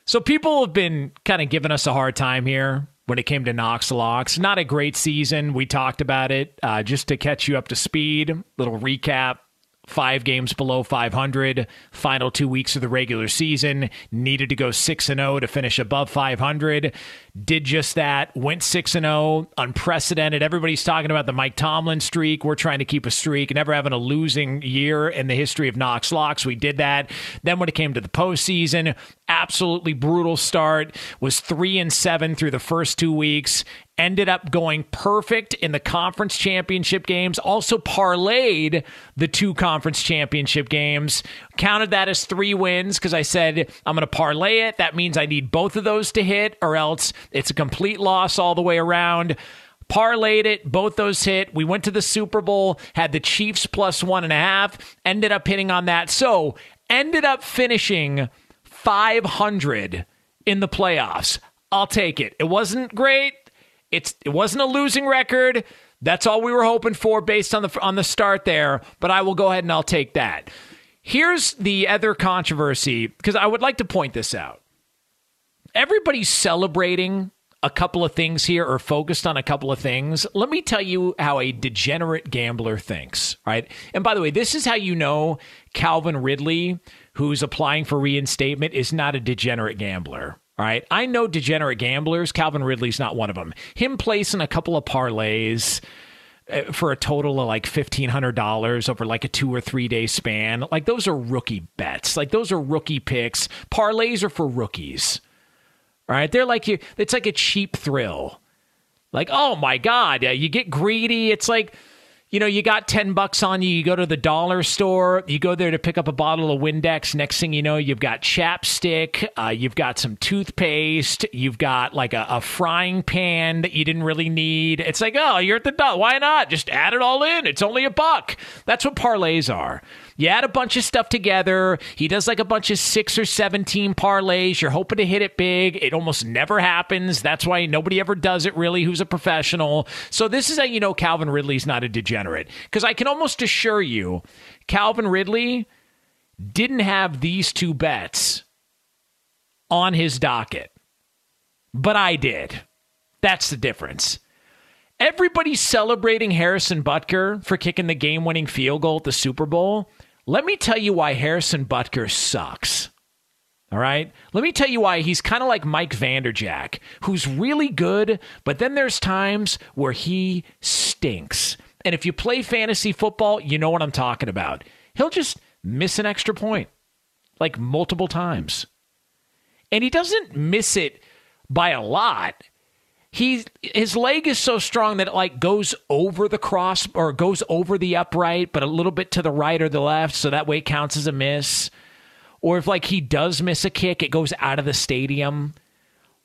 So people have been kind of giving us a hard time here when it came to Knox Locks. Not a great season. We talked about it. Uh, just to catch you up to speed, little recap five games below 500 final two weeks of the regular season needed to go 6 and 0 to finish above 500 did just that went 6 and 0 unprecedented everybody's talking about the Mike Tomlin streak we're trying to keep a streak never having a losing year in the history of Knox Locks we did that then when it came to the postseason absolutely brutal start was 3 and 7 through the first two weeks ended up going perfect in the conference championship games, also parlayed the two conference championship games. Counted that as three wins because I said I'm going to parlay it. That means I need both of those to hit, or else it's a complete loss all the way around. Parlayed it, both those hit. We went to the Super Bowl, had the Chiefs plus one and a half, ended up hitting on that. So, ended up finishing 500 in the playoffs. I'll take it. It wasn't great. It's it wasn't a losing record. That's all we were hoping for based on the on the start there, but I will go ahead and I'll take that. Here's the other controversy because I would like to point this out. Everybody's celebrating a couple of things here or focused on a couple of things, let me tell you how a degenerate gambler thinks, right? And by the way, this is how you know Calvin Ridley, who's applying for reinstatement, is not a degenerate gambler. All right. I know degenerate gamblers. Calvin Ridley's not one of them. Him placing a couple of parlays uh, for a total of like $1,500 over like a two or three day span, like those are rookie bets. Like those are rookie picks. Parlays are for rookies. Right. They're like you, it's like a cheap thrill. Like, oh my God, you get greedy. It's like, you know, you got 10 bucks on you, you go to the dollar store, you go there to pick up a bottle of Windex. Next thing you know, you've got chapstick, uh, you've got some toothpaste, you've got like a, a, frying pan that you didn't really need. It's like, oh, you're at the dollar. Why not? Just add it all in. It's only a buck. That's what parlays are. You add a bunch of stuff together. He does like a bunch of six or 17 parlays. You're hoping to hit it big. It almost never happens. That's why nobody ever does it really who's a professional. So this is how you know Calvin Ridley's not a degenerate. Because I can almost assure you, Calvin Ridley didn't have these two bets on his docket. But I did. That's the difference. Everybody's celebrating Harrison Butker for kicking the game winning field goal at the Super Bowl. Let me tell you why Harrison Butker sucks. All right? Let me tell you why he's kind of like Mike Vanderjagt, who's really good, but then there's times where he stinks. And if you play fantasy football, you know what I'm talking about. He'll just miss an extra point like multiple times. And he doesn't miss it by a lot he his leg is so strong that it like goes over the cross or goes over the upright, but a little bit to the right or the left, so that way it counts as a miss. Or if like he does miss a kick, it goes out of the stadium.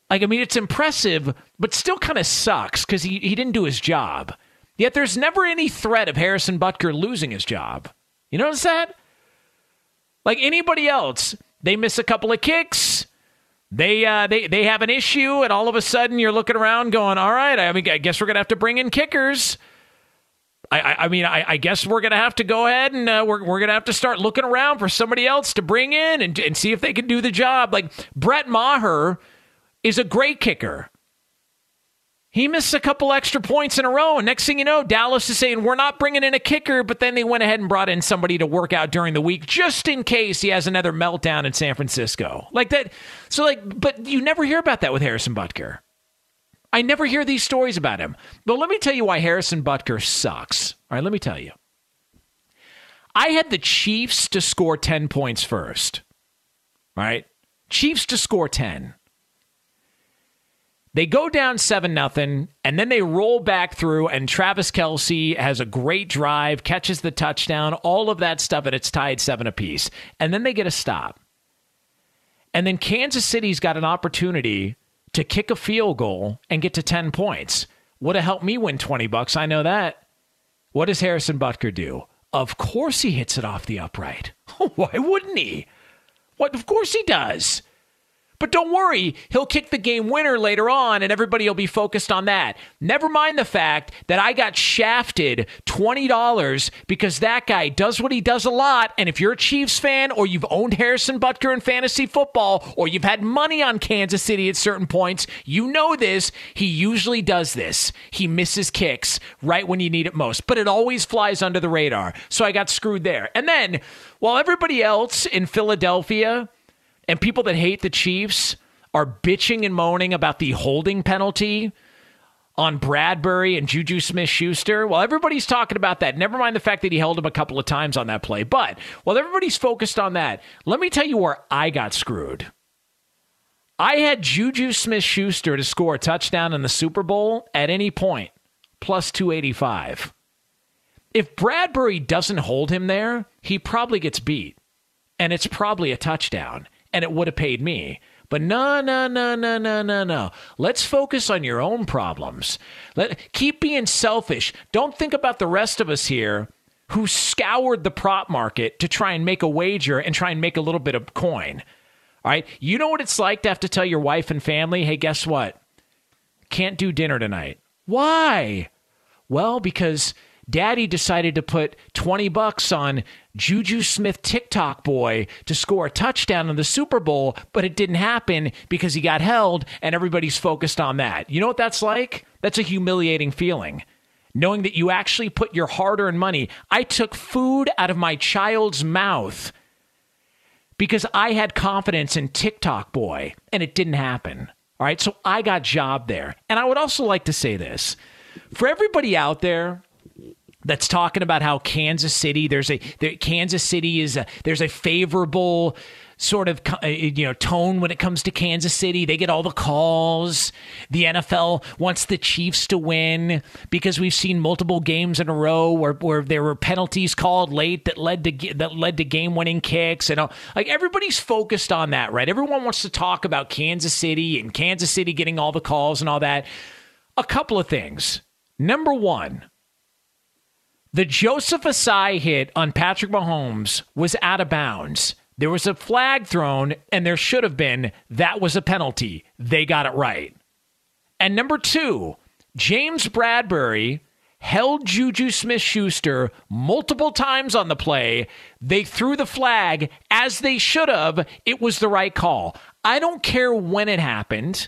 Like I mean, it's impressive, but still kind of sucks because he, he didn't do his job. Yet there's never any threat of Harrison Butker losing his job. You notice that? Like anybody else, they miss a couple of kicks they uh, they they have an issue, and all of a sudden you're looking around, going, "All right, I mean, I guess we're gonna have to bring in kickers." I, I, I mean, I, I, guess we're gonna have to go ahead and uh, we're we're gonna have to start looking around for somebody else to bring in and and see if they can do the job. Like Brett Maher is a great kicker. He missed a couple extra points in a row. And next thing you know, Dallas is saying, we're not bringing in a kicker. But then they went ahead and brought in somebody to work out during the week just in case he has another meltdown in San Francisco. Like that. So, like, but you never hear about that with Harrison Butker. I never hear these stories about him. But let me tell you why Harrison Butker sucks. All right, let me tell you. I had the Chiefs to score 10 points first. All right. Chiefs to score 10. They go down 7 nothing, and then they roll back through, and Travis Kelce has a great drive, catches the touchdown, all of that stuff, and it's tied 7 apiece. And then they get a stop. And then Kansas City's got an opportunity to kick a field goal and get to 10 points. Would have helped me win 20 bucks, I know that. What does Harrison Butker do? Of course he hits it off the upright. *laughs* Why wouldn't he? What of course he does. But don't worry, he'll kick the game winner later on and everybody will be focused on that. Never mind the fact that I got shafted $20 because that guy does what he does a lot. And if you're a Chiefs fan or you've owned Harrison Butker in fantasy football or you've had money on Kansas City at certain points, you know this. He usually does this. He misses kicks right when you need it most, but it always flies under the radar. So I got screwed there. And then while everybody else in Philadelphia, and people that hate the Chiefs are bitching and moaning about the holding penalty on Bradberry and Juju Smith Schuster. Well, everybody's talking about that. Never mind the fact that he held him a couple of times on that play. But while everybody's focused on that, let me tell you where I got screwed. I had Juju Smith Schuster to score a touchdown in the Super Bowl at any point, plus 285. If Bradberry doesn't hold him there, he probably gets beat, and it's probably a touchdown and it would have paid me. But no, no, no, no, no, no, no. Let's focus on your own problems. Let keep being selfish. Don't think about the rest of us here who scoured the prop market to try and make a wager and try and make a little bit of coin. All right? You know what it's like to have to tell your wife and family, "Hey, guess what? Can't do dinner tonight." Why? Well, because Daddy decided to put 20 bucks on Juju Smith TikTok boy to score a touchdown in the Super Bowl, but it didn't happen because he got held and everybody's focused on that. You know what that's like? That's a humiliating feeling. Knowing that you actually put your hard earned money. I took food out of my child's mouth because I had confidence in TikTok boy and it didn't happen. All right. So I got job there. And I would also like to say this for everybody out there that's talking about how Kansas City there's a there, Kansas City is a there's a favorable sort of uh, you know tone when it comes to Kansas City. They get all the calls. The NFL wants the Chiefs to win because we've seen multiple games in a row where, where there were penalties called late that led to that led to game winning kicks and all. like everybody's focused on that, right? Everyone wants to talk about Kansas City and Kansas City getting all the calls and all that. A couple of things. Number one, the Joseph Ossai hit on Patrick Mahomes was out of bounds. There was a flag thrown, and there should have been. That was a penalty. They got it right. And number two, James Bradberry held Juju Smith Schuster multiple times on the play. They threw the flag as they should have. It was the right call. I don't care when it happened.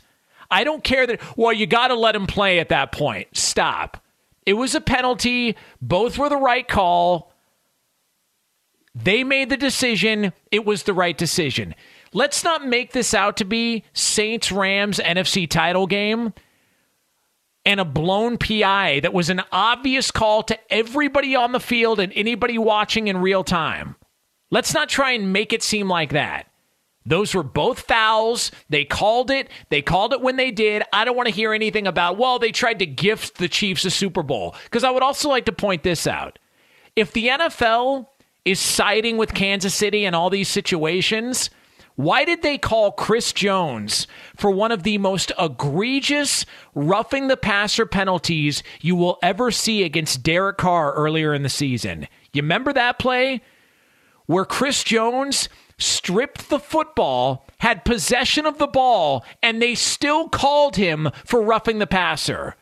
I don't care that, well, you got to let him play at that point. Stop. It was a penalty. Both were the right call. They made the decision. It was the right decision. Let's not make this out to be Saints Rams NFC title game and a blown PI that was an obvious call to everybody on the field and anybody watching in real time. Let's not try and make it seem like that. Those were both fouls. They called it. They called it when they did. I don't want to hear anything about, well, they tried to gift the Chiefs a Super Bowl. Because I would also like to point this out. If the NFL is siding with Kansas City in all these situations. Why did they call Chris Jones for one of the most egregious roughing the passer penalties you will ever see against Derek Carr earlier in the season? You remember that play where Chris Jones stripped the football, had possession of the ball, and they still called him for roughing the passer?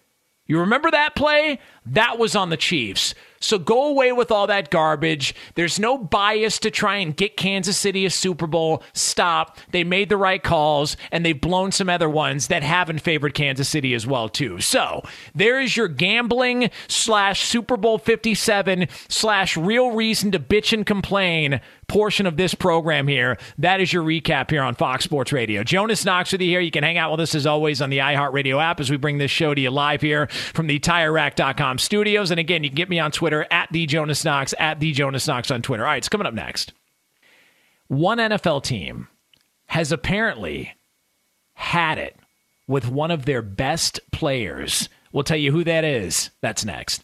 You remember that play? That was on the Chiefs. So go away with all that garbage. There's no bias to try and get Kansas City a Super Bowl. Stop. They made the right calls and they've blown some other ones that haven't favored Kansas City as well too. So there is your gambling slash Super Bowl 57 slash real reason to bitch and complain portion of this program here. That is your recap here on Fox Sports Radio. Jonas Knox with you here. You can hang out with us as always on the iHeartRadio app as we bring this show to you live here from the TireRack.com studios. And again, you can get me on Twitter at the Jonas Knox at the Jonas Knox on Twitter. All right, it's coming up next. One NFL team has apparently had it with one of their best players. We'll tell you who that is. That's next.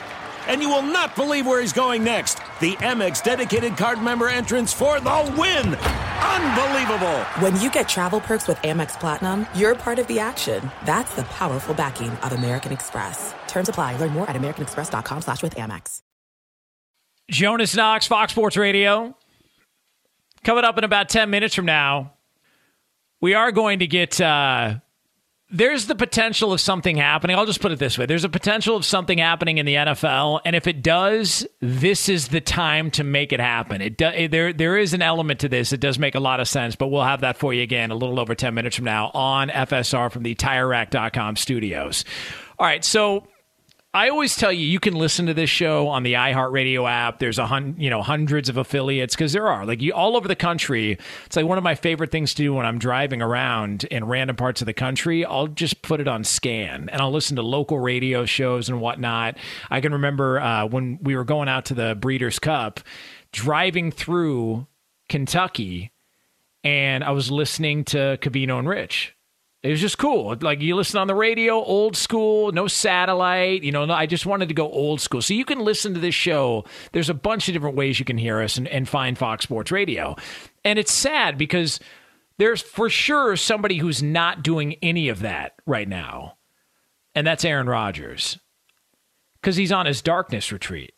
And you will not believe where he's going next. The Amex dedicated card member entrance for the win! Unbelievable! When you get travel perks with Amex Platinum, you're part of the action. That's the powerful backing of American Express. Terms apply. Learn more at americanexpress.com slash with Amex. Jonas Knox, Fox Sports Radio. Coming up in about 10 minutes from now, we are going to get... Uh, there's the potential of something happening. I'll just put it this way. There's a potential of something happening in the NFL, and if it does, this is the time to make it happen. It do, there there is an element to this. It does make a lot of sense, but we'll have that for you again a little over 10 minutes from now on FSR from the TireRack.com studios. All right, so I always tell you, you can listen to this show on the iHeartRadio app. There's a hun- you know hundreds of affiliates because there are like you all over the country. It's like one of my favorite things to do when I'm driving around in random parts of the country. I'll just put it on scan and I'll listen to local radio shows and whatnot. I can remember uh, when we were going out to the Breeders' Cup, driving through Kentucky, and I was listening to Covino and Rich it was just cool. Like you listen on the radio, old school, no satellite. You know, I just wanted to go old school. So you can listen to this show. There's a bunch of different ways you can hear us and, and find Fox Sports Radio. And it's sad because there's for sure somebody who's not doing any of that right now. And that's Aaron Rodgers because he's on his darkness retreat.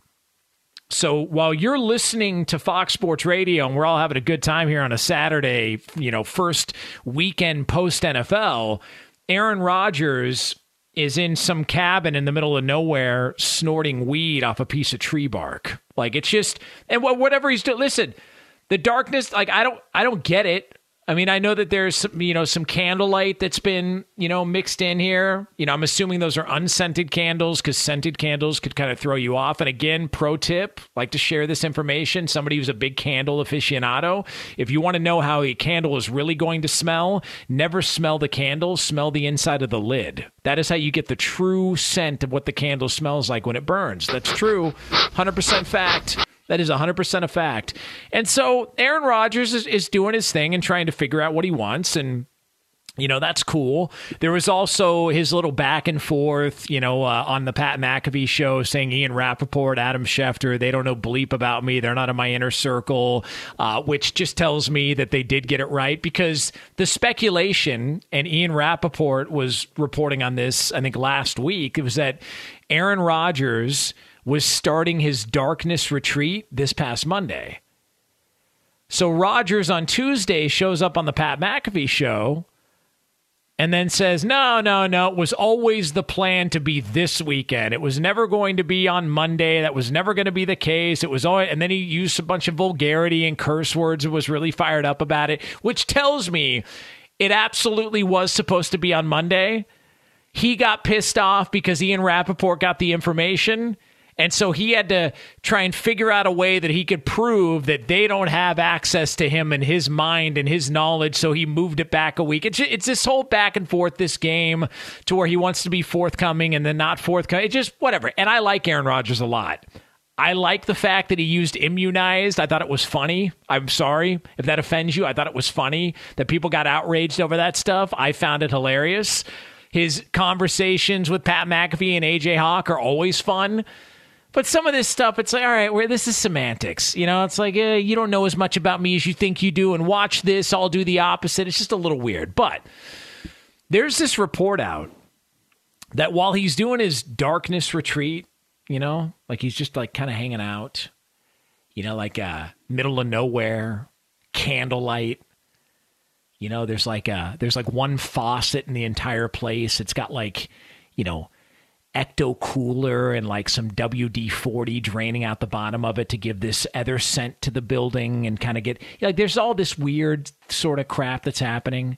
So while you're listening to Fox Sports Radio and we're all having a good time here on a Saturday, you know, first weekend post NFL, Aaron Rodgers is in some cabin in the middle of nowhere snorting weed off a piece of tree bark. Like it's just and whatever he's doing. Listen, the darkness. Like I don't, I don't get it. I mean, I know that there's some, you know, some candlelight that's been, you know, mixed in here. You know, I'm assuming those are unscented candles because scented candles could kind of throw you off. And again, pro tip, like to share this information. Somebody who's a big candle aficionado, if you want to know how a candle is really going to smell, never smell the candle, smell the inside of the lid. That is how you get the true scent of what the candle smells like when it burns. That's true. 100% fact. That is 100% a fact. And so Aaron Rodgers is, is doing his thing and trying to figure out what he wants. And you know that's cool. There was also his little back and forth, you know, uh, on the Pat McAfee show, saying Ian Rapoport, Adam Schefter, they don't know bleep about me. They're not in my inner circle, uh, which just tells me that they did get it right because the speculation, and Ian Rapoport was reporting on this, I think last week, it was that Aaron Rodgers was starting his darkness retreat this past Monday. So Rodgers on Tuesday shows up on the Pat McAfee show and then says, No, no, no, it was always the plan to be this weekend. It was never going to be on Monday. That was never going to be the case. It was always, and then he used a bunch of vulgarity and curse words and was really fired up about it, which tells me it absolutely was supposed to be on Monday. He got pissed off because Ian Rapoport got the information and so he had to try and figure out a way that he could prove that they don't have access to him and his mind and his knowledge. So he moved it back a week. It's, it's this whole back and forth, this game to where he wants to be forthcoming and then not forthcoming. It's just whatever. And I like Aaron Rodgers a lot. I like the fact that he used immunized. I thought it was funny. I'm sorry if that offends you. I thought it was funny that people got outraged over that stuff. I found it hilarious. His conversations with Pat McAfee and AJ Hawk are always fun. But some of this stuff, it's like, all right, where this is semantics. You know, it's like, eh, you don't know as much about me as you think you do, and watch this, I'll do the opposite. It's just a little weird. But there's this report out that while he's doing his darkness retreat, you know, like he's just like kind of hanging out, you know, like uh, middle of nowhere, candlelight. You know, there's like a there's like one faucet in the entire place. It's got like, you know, ecto cooler and like some WD 40 draining out the bottom of it to give this other scent to the building and kind of get like there's all this weird sort of crap that's happening.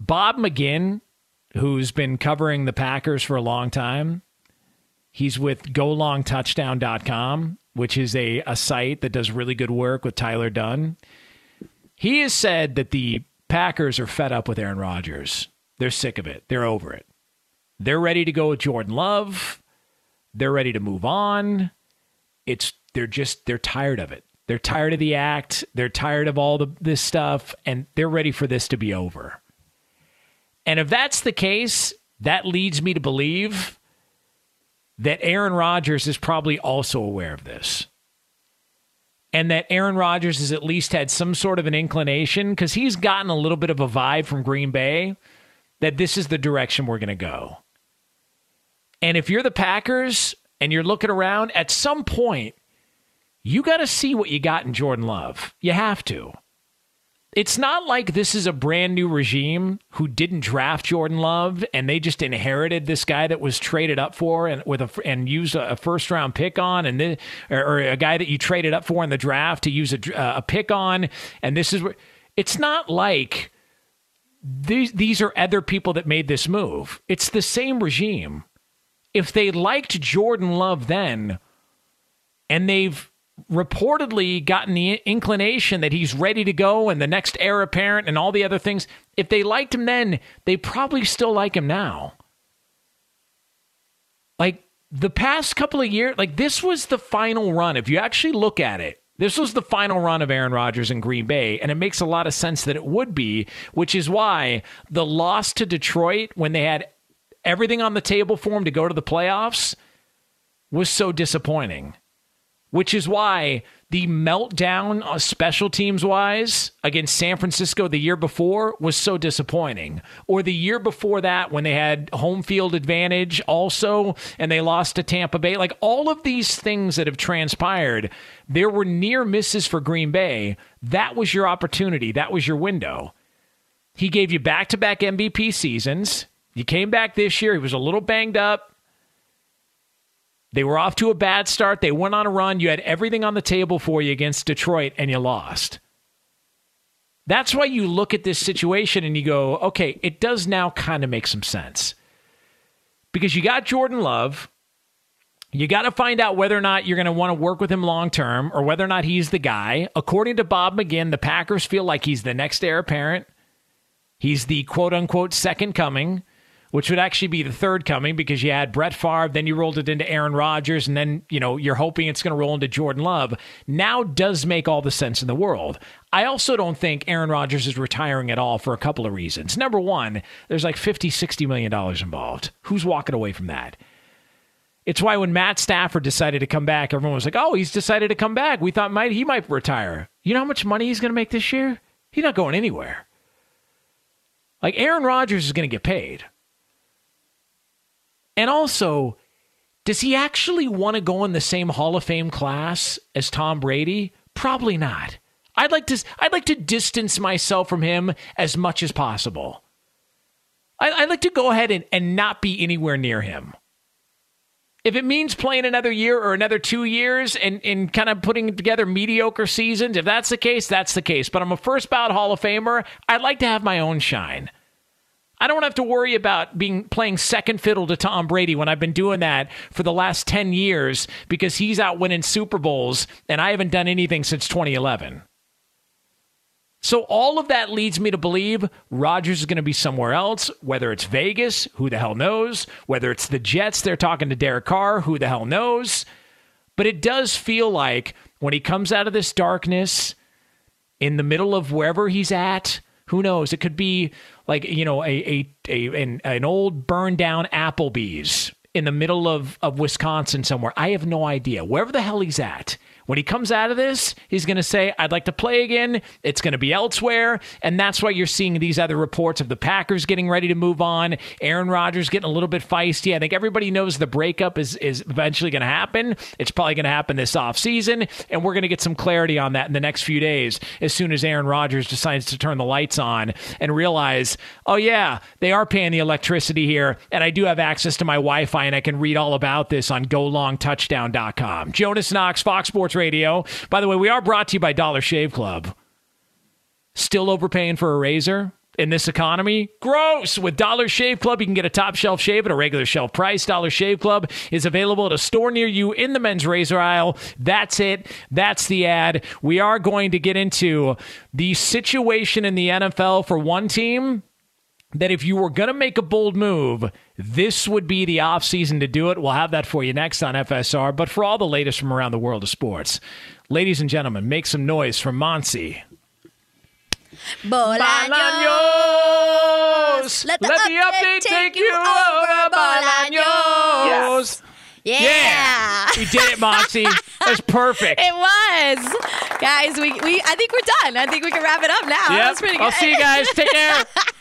Bob McGinn, who's been covering the Packers for a long time, he's with golongtouchdown.com, which is a, a site that does really good work with Tyler Dunne. He has said that the Packers are fed up with Aaron Rodgers. They're sick of it. They're over it. They're ready to go with Jordan Love. They're ready to move on. It's they're just they're tired of it. They're tired of the act. They're tired of all the this stuff and they're ready for this to be over. And if that's the case, that leads me to believe that Aaron Rodgers is probably also aware of this. And that Aaron Rodgers has at least had some sort of an inclination because he's gotten a little bit of a vibe from Green Bay that this is the direction we're going to go. And if you're the Packers and you're looking around, at some point, you got to see what you got in Jordan Love. You have to. It's not like this is a brand new regime who didn't draft Jordan Love and they just inherited this guy that was traded up for and with a and used a, first round pick on and then or, or, a guy that you traded up for in the draft to use a, a pick on and this is it's not like these these are other people that made this move. It's the same regime if they liked Jordan Love then, and they've reportedly gotten the inclination that he's ready to go and the next heir apparent and all the other things, if they liked him then, they probably still like him now. Like the past couple of years, like this was the final run. If you actually look at it, this was the final run of Aaron Rodgers in Green Bay, and it makes a lot of sense that it would be, which is why the loss to Detroit when they had everything on the table for him to go to the playoffs was so disappointing. Which is why the meltdown uh, special teams wise against San Francisco the year before was so disappointing. Or the year before that when they had home field advantage also and they lost to Tampa Bay. Like all of these things that have transpired, there were near misses for Green Bay. That was your opportunity, that was your window. He gave you back to back MVP seasons. You came back this year, he was a little banged up. They were off to a bad start. They went on a run. You had everything on the table for you against Detroit, and you lost. That's why you look at this situation and you go, okay, it does now kind of make some sense. Because you got Jordan Love. You got to find out whether or not you're going to want to work with him long term or whether or not he's the guy. According to Bob McGinn, the Packers feel like he's the next heir apparent. He's the quote unquote second coming which would actually be the third coming because you had Brett Favre, then you rolled it into Aaron Rodgers, and then, you know, you're hoping it's going to roll into Jordan Love, now does make all the sense in the world. I also don't think Aaron Rodgers is retiring at all for a couple of reasons. Number one, there's like 50, 60 million dollars involved. Who's walking away from that? It's why when Matt Stafford decided to come back, everyone was like, "Oh, he's decided to come back. We thought might he might retire." You know how much money he's going to make this year? He's not going anywhere. Like Aaron Rodgers is going to get paid. And also, does he actually want to go in the same Hall of Fame class as Tom Brady? Probably not. I'd like to I'd like to distance myself from him as much as possible. I, would like to go ahead and, and not be anywhere near him. If it means playing another year or another two years and, and kind of putting together mediocre seasons, if that's the case, that's the case. But I'm a first ballot Hall of Famer. I'd like to have my own shine. I don't have to worry about being playing second fiddle to Tom Brady when I've been doing that for the last 10 years because he's out winning Super Bowls and I haven't done anything since 2011. So all of that leads me to believe Rodgers is going to be somewhere else, whether it's Vegas, who the hell knows, whether it's the Jets, they're talking to Derek Carr, who the hell knows. But it does feel like when he comes out of this darkness in the middle of wherever he's at, who knows? It could be like you know a a, a an, an old burned down Applebee's in the middle of of Wisconsin somewhere. I have no idea wherever the hell he's at. When he comes out of this, he's going to say, I'd like to play again. It's going to be elsewhere. And that's why you're seeing these other reports of the Packers getting ready to move on, Aaron Rodgers getting a little bit feisty. I think everybody knows the breakup is, is eventually going to happen. It's probably going to happen this offseason. And we're going to get some clarity on that in the next few days as soon as Aaron Rodgers decides to turn the lights on and realize, oh, yeah, they are paying the electricity here. And I do have access to my Wi Fi and I can read all about this on golongtouchdown.com. Jonas Knox, Fox Sports Radio. By the way, we are brought to you by Dollar Shave Club. Still overpaying for a razor? in this economy? Gross! With Dollar Shave Club, you can get a top shelf shave at a regular shelf price. Dollar Shave Club is available at a store near you in the men's razor aisle. That's it. That's the ad. We are going to get into the situation in the NFL for one team that if you were going to make a bold move, this would be the offseason to do it. We'll have that for you next on FSR. But for all the latest from around the world of sports, ladies and gentlemen, make some noise for Monsi. Bolaños. Let the, Let update, the update take, take you over, Bolaños. Yes. Yeah. yeah. We did it, Monty. That's perfect. It was. Guys, we, we I think we're done. I think we can wrap it up now. Yep. That's pretty good. I'll see you guys. Take care. *laughs*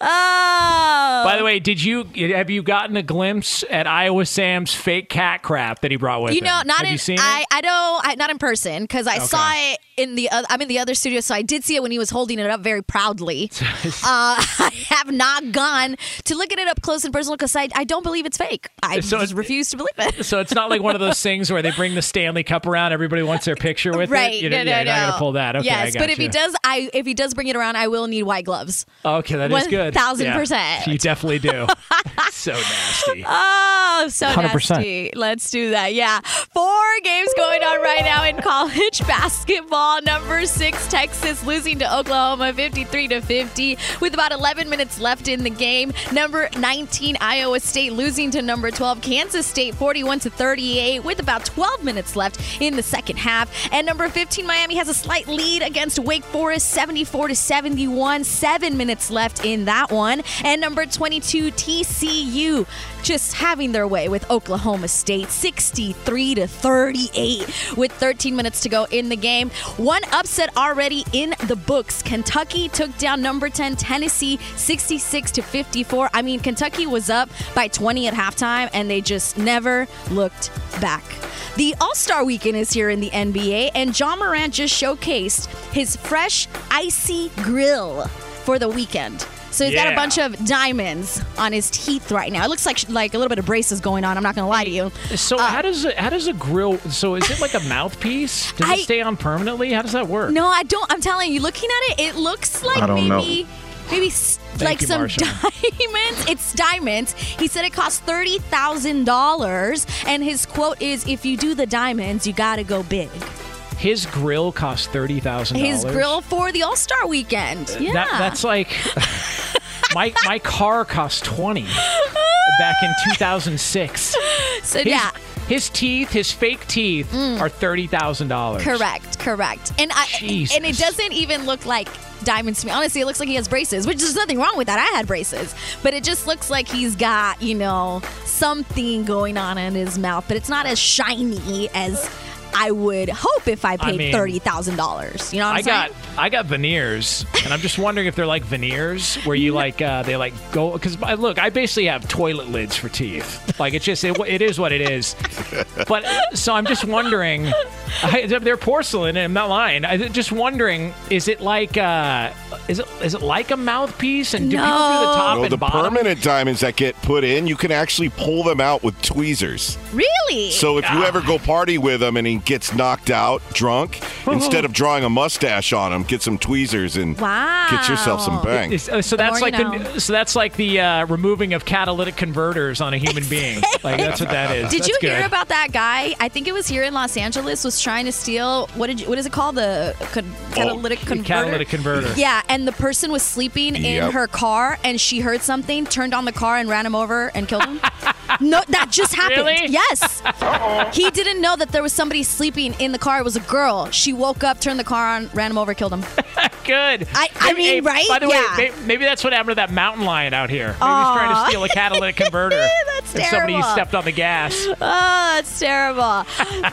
oh. By the way, did you have you gotten a glimpse at Iowa Sam's fake cat crap that he brought with you know, him? not have in. You seen I, it? I don't. I, not in person because I Okay. saw it in the. Uh, I'm in the other studio, so I did see it when he was holding it up very proudly. *laughs* uh, *laughs* I have not gone to look at it up close and personal because I, I don't believe it's fake. I So just refuse to believe it. So it's not like one of those *laughs* things where they bring the Stanley Cup around, everybody wants their picture with right? it. You no, know, no, yeah, you're no. not gonna pull that. Okay, yes, but if he does, I if he does bring it around, I will need white gloves. Okay, that is good. 1000%. You definitely do. *laughs* so nasty. Oh, Oh, so 100%. nasty. Let's do that. Yeah. Four games going on right now in college *laughs* basketball. Number six, Texas losing to Oklahoma 53 to 50 with about 11 minutes left in the game. Number 19, Iowa State losing to number 12, Kansas State 41 to 38 with about 12 minutes left in the second half. And number 15, Miami has a slight lead against Wake Forest 74 to 71. Seven minutes left in that one. And number 22, TCU just having their way with Oklahoma State 63 to 38 with 13 minutes to go in the game. One upset already in the books. Kentucky took down number 10 Tennessee 66 to 54. I mean, Kentucky was up by 20 at halftime and they just never looked back. The All Star weekend is here in the NBA, and Ja Morant just showcased his fresh, icy grill for the weekend. So he's got a bunch of diamonds on his teeth right now. It looks like like a little bit of braces going on. I'm not gonna lie to you. So uh, how does it, how does a grill? So is it like a *laughs* mouthpiece? Does I- it stay on permanently? How does that work? No, I don't. I'm telling you, looking at it, it looks like I don't know. maybe. Maybe Thank like you, some Marsha. diamonds. *laughs* It's diamonds. He said it costs thirty thousand dollars, and his quote is, "If you do the diamonds, you got to go big." His grill cost thirty thousand His grill for the All Star Weekend. Yeah, That, that's like *laughs* my my car cost twenty *laughs* back in two thousand six. So, his, yeah. his teeth, his fake teeth, mm. are thirty thousand dollars. Correct, correct. And I and it doesn't even look like diamonds to me. Honestly, it looks like he has braces, which there's nothing wrong with that. I had braces. But it just looks like he's got, you know, something going on in his mouth, but it's not as shiny as I would hope if I paid mean, thirty thousand dollars. You know what I'm I saying? got I got veneers, and I'm just wondering if they're like veneers where you *laughs* like uh, they like go because look, I basically have toilet lids for teeth. Like it's just it, it is what it is. But so I'm just wondering, *laughs* I, they're porcelain, and I'm not lying. I'm just wondering, is it like uh, is it is it like a mouthpiece? And do people do the top No, and the bottom? permanent diamonds that get put in, you can actually pull them out with tweezers. Really? So if you ever go party with him and he gets knocked out drunk, *laughs* instead of drawing a mustache on him, get some tweezers and wow. get yourself some bang. Is- uh, so that's more like you the so that's like the uh, removing of catalytic converters on a human being. *laughs* Like that's what that is. Did That's you good. hear about that guy? I think it was here in Los Angeles. Was trying to steal what did you, what is it called? The con- catalytic oh, converter. catalytic converter. Yeah, and the person was sleeping in her car, and she heard something, turned on the car, and ran him over and killed him. *laughs* no, that just happened. Really? Yes. He didn't know that there was somebody sleeping in the car. It was a girl. She woke up, turned the car on, ran him over, killed him. *laughs* Good. I, I Maybe- mean, hey, right? By the yeah. way, may- maybe that's what happened to that mountain lion out here. Maybe he's trying to steal a catalytic *laughs* converter. That's and somebody stepped on the gas. Oh, that's terrible.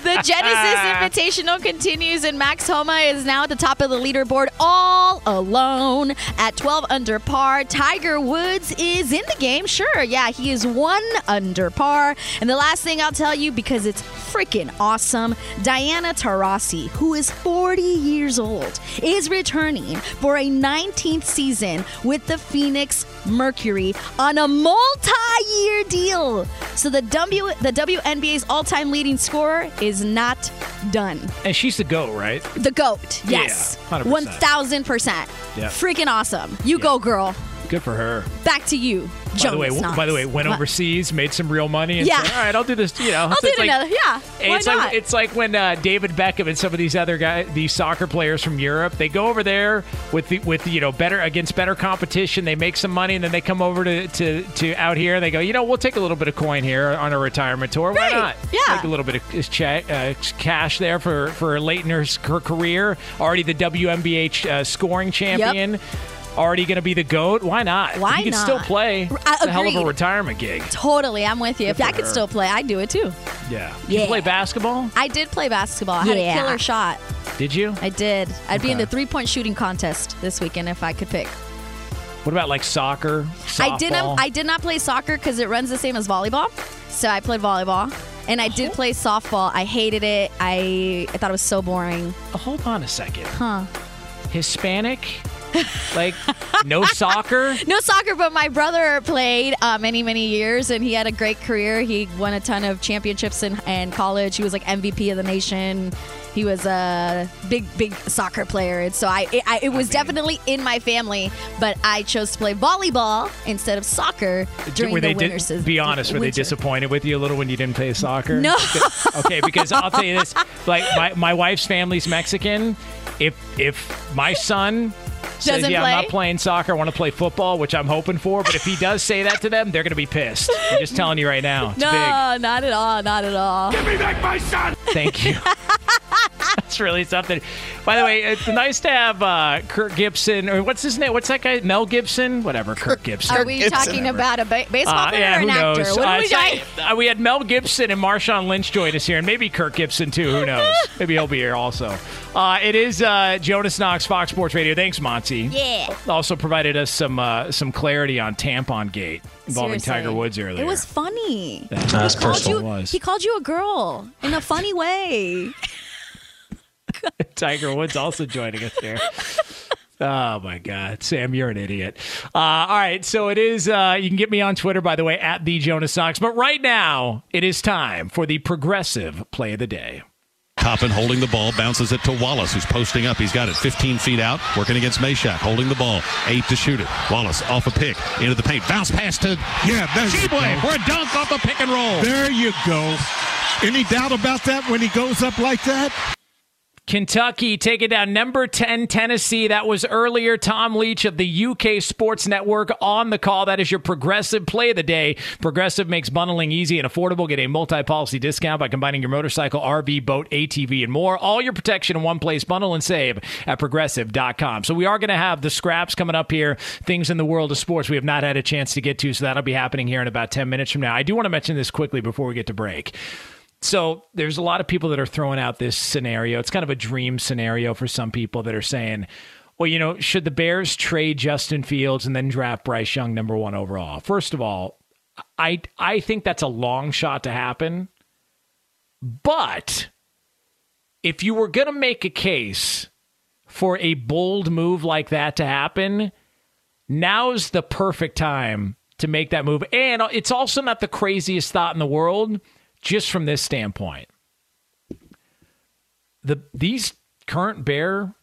The *laughs* Genesis Invitational continues, and Max Homa is now at the top of the leaderboard all alone at 12 under par. Tiger Woods is in the game. Sure, yeah, he is one under par. And the last thing I'll tell you, because it's freaking awesome, Diana Taurasi, who is 40 years old, is returning for a 19th season with the Phoenix Mercury on a multi-year deal. So the W the WNBA's all-time leading scorer is not done. And she's the goat, right? The GOAT. Yes. 100%. 1000%. Yeah. Freaking awesome. You go, girl. Good for her. Back to you, By the way, Knox. by the way, went overseas, made some real money, and Yeah. said, "All right, I'll do this." You know, I'll So do it's like- another. Yeah. Why it's not? like it's like when uh, David Beckham and some of these other guys, these soccer players from Europe, they go over there with the, with you know better against better competition. They make some money, and then they come over to, to, to out here, and they go, you know, we'll take a little bit of coin here on a retirement tour. Why Right. not? Yeah. take a little bit of cha- uh, cash there for for Leitner's her career. Already the WNBA uh, scoring champion. Already going to be the goat. Why not? Why can not? still play. I It's a hell of a retirement gig. Totally, I'm with you. If I could her. still play, I'd do it too. Yeah. Did you Yeah. play basketball? I did play basketball. I had Yeah. a killer shot. Did you? I did. I'd be in the three point shooting contest this weekend if I could pick. What about like soccer? I did not. I did not play soccer because it runs the same as volleyball. So I played volleyball, and I did oh. play softball. I hated it. I I thought it was so boring. Hold on a second. Huh? Hispanic Like no soccer? *laughs* No soccer, but my brother played uh, many, many years, and he had a great career. He won a ton of championships in, in college. He was like MVP of the nation. He was a big, big soccer player, and so I, it, I, it was I mean, definitely in my family. But I chose to play volleyball instead of soccer during were the they winter season. Be honest, were they disappointed with you a little when you didn't play soccer? No. okay, because I'll tell you this: like my, my wife's family's Mexican. If if my son says, Doesn't "Yeah, play? I'm not playing soccer. I want to play football," which I'm hoping for. But if he does say that to them, they're going to be pissed. I'm just telling you right now. It's *laughs* no, big. not at all. Not at all. Give me back my son. Thank you. *laughs* That's really something. By the way, it's nice to have uh, Kirk Gibson, or what's his name? What's that guy? Mel Gibson? Whatever, Kirk Gibson. Are we Gibson. talking about a ba- baseball Uh, player yeah, or who an actor? knows? What Uh, we so- uh, we had Mel Gibson and Marshawn Lynch join us here, and maybe Kirk Gibson too. Who knows? *laughs* maybe he'll be here also. Uh, it is uh, Jonas Knox, Fox Sports Radio. Thanks, Monty. Yeah. Also provided us some uh, some clarity on Tampon Gate involving Seriously. Tiger Woods earlier. It was funny. That's he personal. called you. Was. He called you a girl in a funny way. *laughs* Tiger Woods also joining us here. Oh my God, Sam, you're an idiot. Uh, all right, so it is. Uh, you can get me on Twitter, by the way, at the Jonas Knox. But right now, it is time for the progressive play of the day. Toppin holding the ball, bounces it to Wallace, who's posting up. He's got it 15 feet out, working against Mashack, holding the ball, eight to shoot it. Wallace off a pick, into the paint, bounce pass to Yeah, there you Tshiebwe go. for a dunk off the pick and roll. There you go. Any doubt about that when he goes up like that? Kentucky taking down number 10 Tennessee. That was earlier. Tom Leach of the UK Sports Network on the call. That is your progressive play of the day. Progressive makes bundling easy and affordable. Get a multi policy discount by combining your motorcycle, RV, boat, ATV, and more. All your protection in one place. Bundle and save at progressive.com. So we are going to have the scraps coming up here, things in the world of sports we have not had a chance to get to. So that'll be happening here in about 10 minutes from now. I do want to mention this quickly before we get to break. So there's a lot of people that are throwing out this scenario. It's kind of a dream scenario for some people that are saying, well, you know, should the Bears trade Justin Fields and then draft Bryce Young number one overall? First of all, I I think that's a long shot to happen. But if you were going to make a case for a bold move like that to happen, now's the perfect time to make that move. And it's also not the craziest thought in the world just from this standpoint. The these current Bear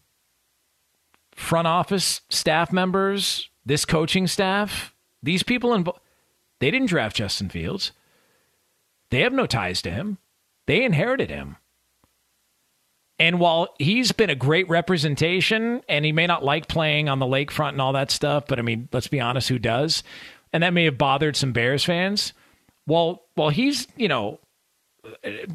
front office staff members, this coaching staff, these people involved, they didn't draft Justin Fields. They have no ties to him. They inherited him. And while he's been a great representation and he may not like playing on the lakefront and all that stuff, but I mean, let's be honest, who does? And that may have bothered some Bears fans. Well, while he's, you know,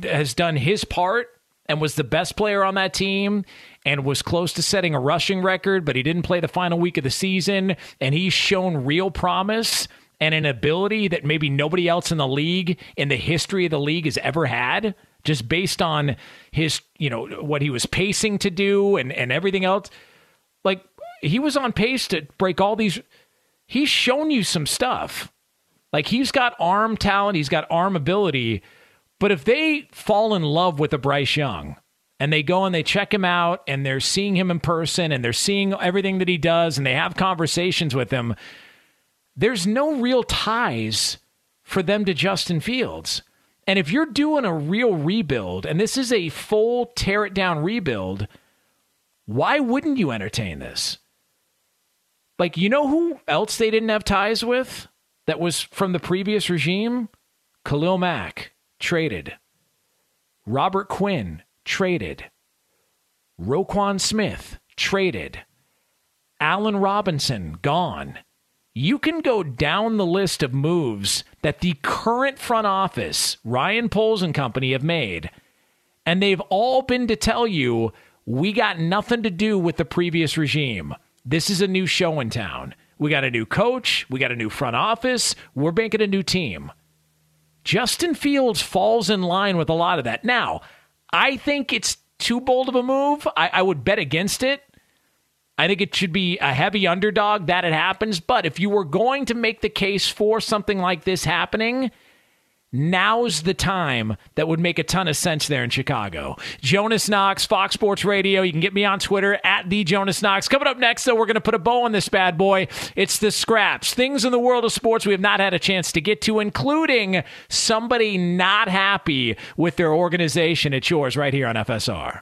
has done his part and was the best player on that team and was close to setting a rushing record, but he didn't play the final week of the season. And he's shown real promise and an ability that maybe nobody else in the league, in the history of the league, has ever had, just based on his, you know, what he was pacing to do and, and everything else. Like, he was on pace to break all these. He's shown you some stuff. Like, he's got arm talent, he's got arm ability. But if they fall in love with a Bryce Young and they go and they check him out and they're seeing him in person and they're seeing everything that he does and they have conversations with him, there's no real ties for them to Justin Fields. And if you're doing a real rebuild and this is a full tear it down rebuild, why wouldn't you entertain this? Like, you know who else they didn't have ties with that was from the previous regime? Khalil Mack traded. Robert Quinn traded. Roquan Smith traded. Allen Robinson gone. You can go down the list of moves that the current front office, Ryan Poles and company, have made, and they've all been to tell you we got nothing to do with the previous regime. This is a new show in town. We got a new coach. We got a new front office. We're banking a new team. Justin Fields falls in line with a lot of that. Now, I think it's too bold of a move. I, I would bet against it. I think it should be a heavy underdog that it happens. But if you were going to make the case for something like this happening, now's the time that would make a ton of sense there in Chicago. Jonas Knox, Fox Sports Radio. You can get me on Twitter at the Jonas Knox. Coming up next, though, we're going to put a bow on this bad boy. It's the scraps, things in the world of sports we have not had a chance to get to, including somebody not happy with their organization. It's yours right here on FSR.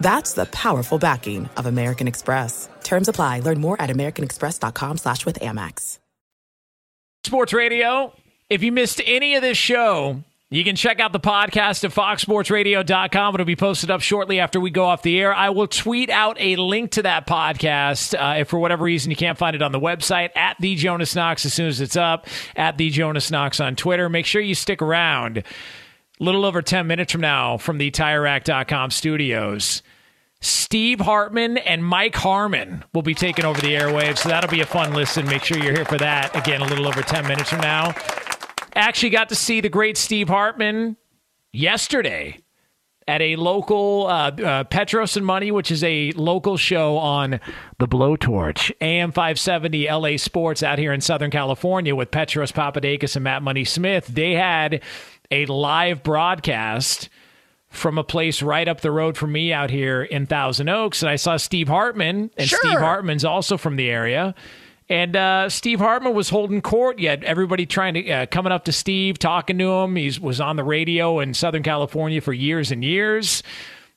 That's the powerful backing of American Express. Terms apply. Learn more at americanexpress.com slash with Amex. Sports Radio. If you missed any of this show, you can check out the podcast at foxsportsradio.com. It'll be posted up shortly after we go off the air. I will tweet out a link to that podcast uh, if for whatever reason you can't find it on the website at the Jonas Knox as soon as it's up at the Jonas Knox on Twitter. Make sure you stick around. A little over 10 minutes from now from the TireRack.com studios. Steve Hartman and Mike Harmon will be taking over the airwaves, so that'll be a fun listen. Make sure you're here for that. Again, a little over 10 minutes from now. Actually, got to see the great Steve Hartman yesterday at a local uh, uh, Petros and Money, which is a local show on the Blowtorch, AM 570 LA Sports out here in Southern California with Petros Papadakis and Matt Money Smith. They had a live broadcast from a place right up the road from me out here in Thousand Oaks. And I saw Steve Hartman, and Sure. Steve Hartman's also from the area. And uh, Steve Hartman was holding court. Yet everybody trying to uh, coming up to Steve, talking to him. He was on the radio in Southern California for years and years.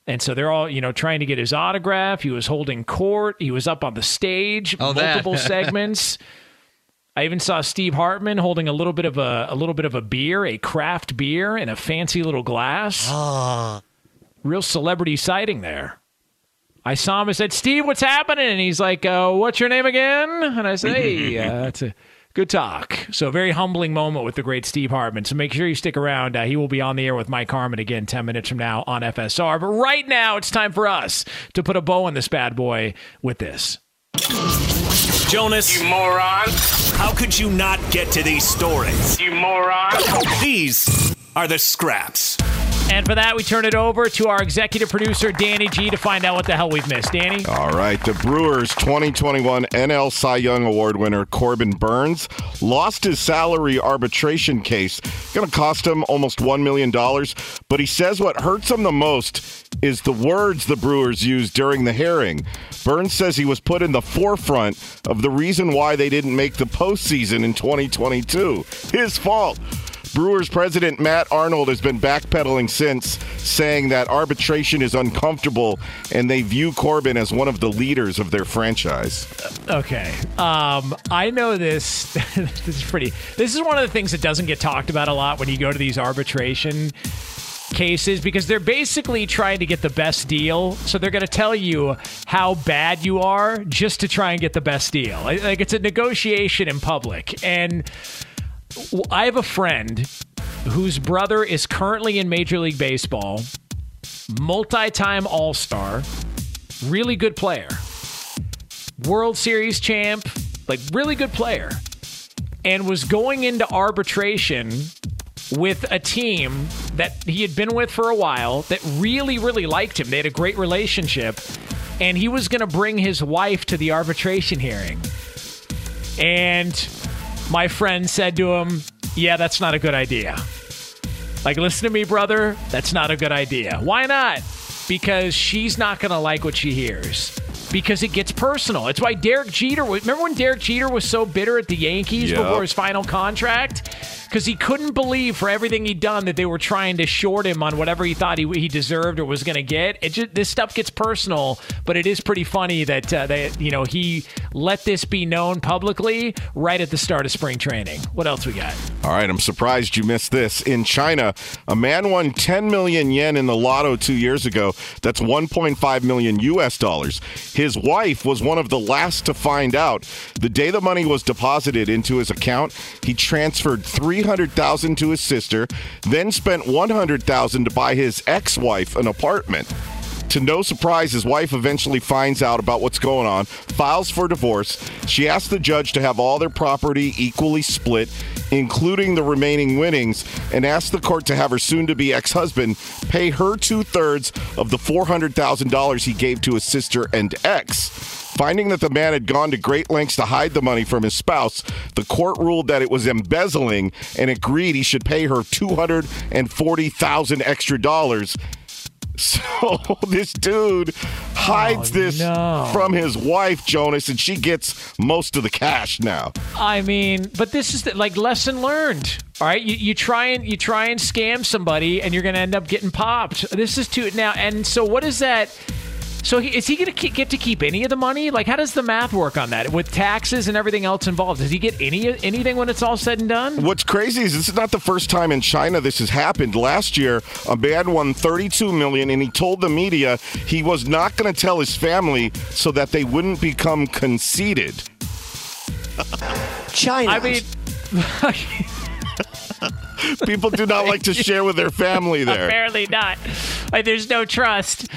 And so they're all, you know, trying to get his autograph. He was holding court. He was up on the stage, Oh, multiple *laughs* segments. I even saw Steve Hartman holding a little bit of a a little bit of a beer, a craft beer in a fancy little glass. Real celebrity sighting there. I saw him and said, "Steve, what's happening?" And he's like, uh, "What's your name again?" And I said, "Hey, *laughs* uh, a good talk." So a very humbling moment with the great Steve Hartman. So make sure you stick around. Uh, he will be on the air with Mike Harmon again ten minutes from now on FSR. But right now, it's time for us to put a bow on this bad boy with this. Jonas. You moron. How could you not get to these stories? You moron. These are the scraps. And for that, we turn it over to our executive producer, Danny G, to find out what the hell we've missed. Danny? All right. The Brewers 2021 NL Cy Young Award winner Corbin Burnes lost his salary arbitration case. Going to cost him almost $1 million. But he says what hurts him the most is the words the Brewers used during the hearing. Burnes says he was put in the forefront of the reason why they didn't make the postseason in 2022. His fault. Brewers president Matt Arnold has been backpedaling since, saying that arbitration is uncomfortable and they view Corbin as one of the leaders of their franchise. Okay. Um, I know this. *laughs* this is pretty. This is one of the things that doesn't get talked about a lot when you go to these arbitration cases because they're basically trying to get the best deal. So they're going to tell you how bad you are just to try and get the best deal. Like it's a negotiation in public. And I have a friend whose brother is currently in Major League Baseball, multi time All Star, really good player. World Series champ, like really good player, and was going into arbitration with a team that he had been with for a while that really, really liked him. They had a great relationship, and he was going to bring his wife to the arbitration hearing. And my friend said to him, Yeah, that's not a good idea. Like, listen to me, brother. That's not a good idea. Why not? because she's not going to like what she hears because it gets personal. It's why Derek Jeter. Remember when Derek Jeter was so bitter at the Yankees Yep. before his final contract? Because he couldn't believe for everything he'd done that they were trying to short him on whatever he thought he, he deserved or was going to get. It just, this stuff gets personal, but it is pretty funny that uh, they, you know he let this be known publicly right at the start of spring training. What else we got? All right, I'm surprised you missed this. In China, a man won 10 million yen in the lotto two years ago. That's 1.5 million US dollars. His wife was one of the last to find out. The day the money was deposited into his account, he transferred 300,000 to his sister, then spent 100,000 to buy his ex-wife an apartment. To no surprise, his wife eventually finds out about what's going on, files for divorce. She asks the judge to have all their property equally split, including the remaining winnings, and asks the court to have her soon to be ex husband pay her two thirds of the $400,000 he gave to his sister and ex. Finding that the man had gone to great lengths to hide the money from his spouse, the court ruled that it was embezzling and agreed he should pay her 240,000 extra dollars. So *laughs* this dude hides oh, this from his wife, Jonas, and she gets most of the cash now. I mean, but this is the, like lesson learned. All right, you, you try and you try and scam somebody, and you're going to end up getting popped. This is too now. And so, what is that? So, he, is he going to get to keep any of the money? Like, how does the math work on that with taxes and everything else involved? Does he get any anything when it's all said and done? What's crazy is this is not the first time in China this has happened. Last year, a man won 32 million, and he told the media he was not going to tell his family so that they wouldn't become conceited. China. I mean. *laughs* People do not like to *laughs* share with their family there. Apparently not. Like, there's no trust.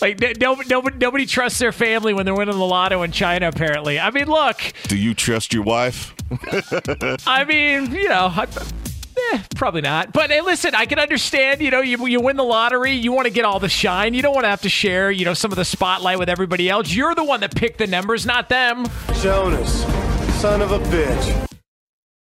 Like nobody, nobody, nobody trusts their family when they're winning the lotto in China. Apparently, I mean, look. Do you trust your wife? *laughs* I mean, you know, I, eh, probably not. But hey, listen, I can understand. You know, you you win the lottery, you want to get all the shine. You don't want to have to share, you know, some of the spotlight with everybody else. You're the one that picked the numbers, not them. Jonas, son of a bitch.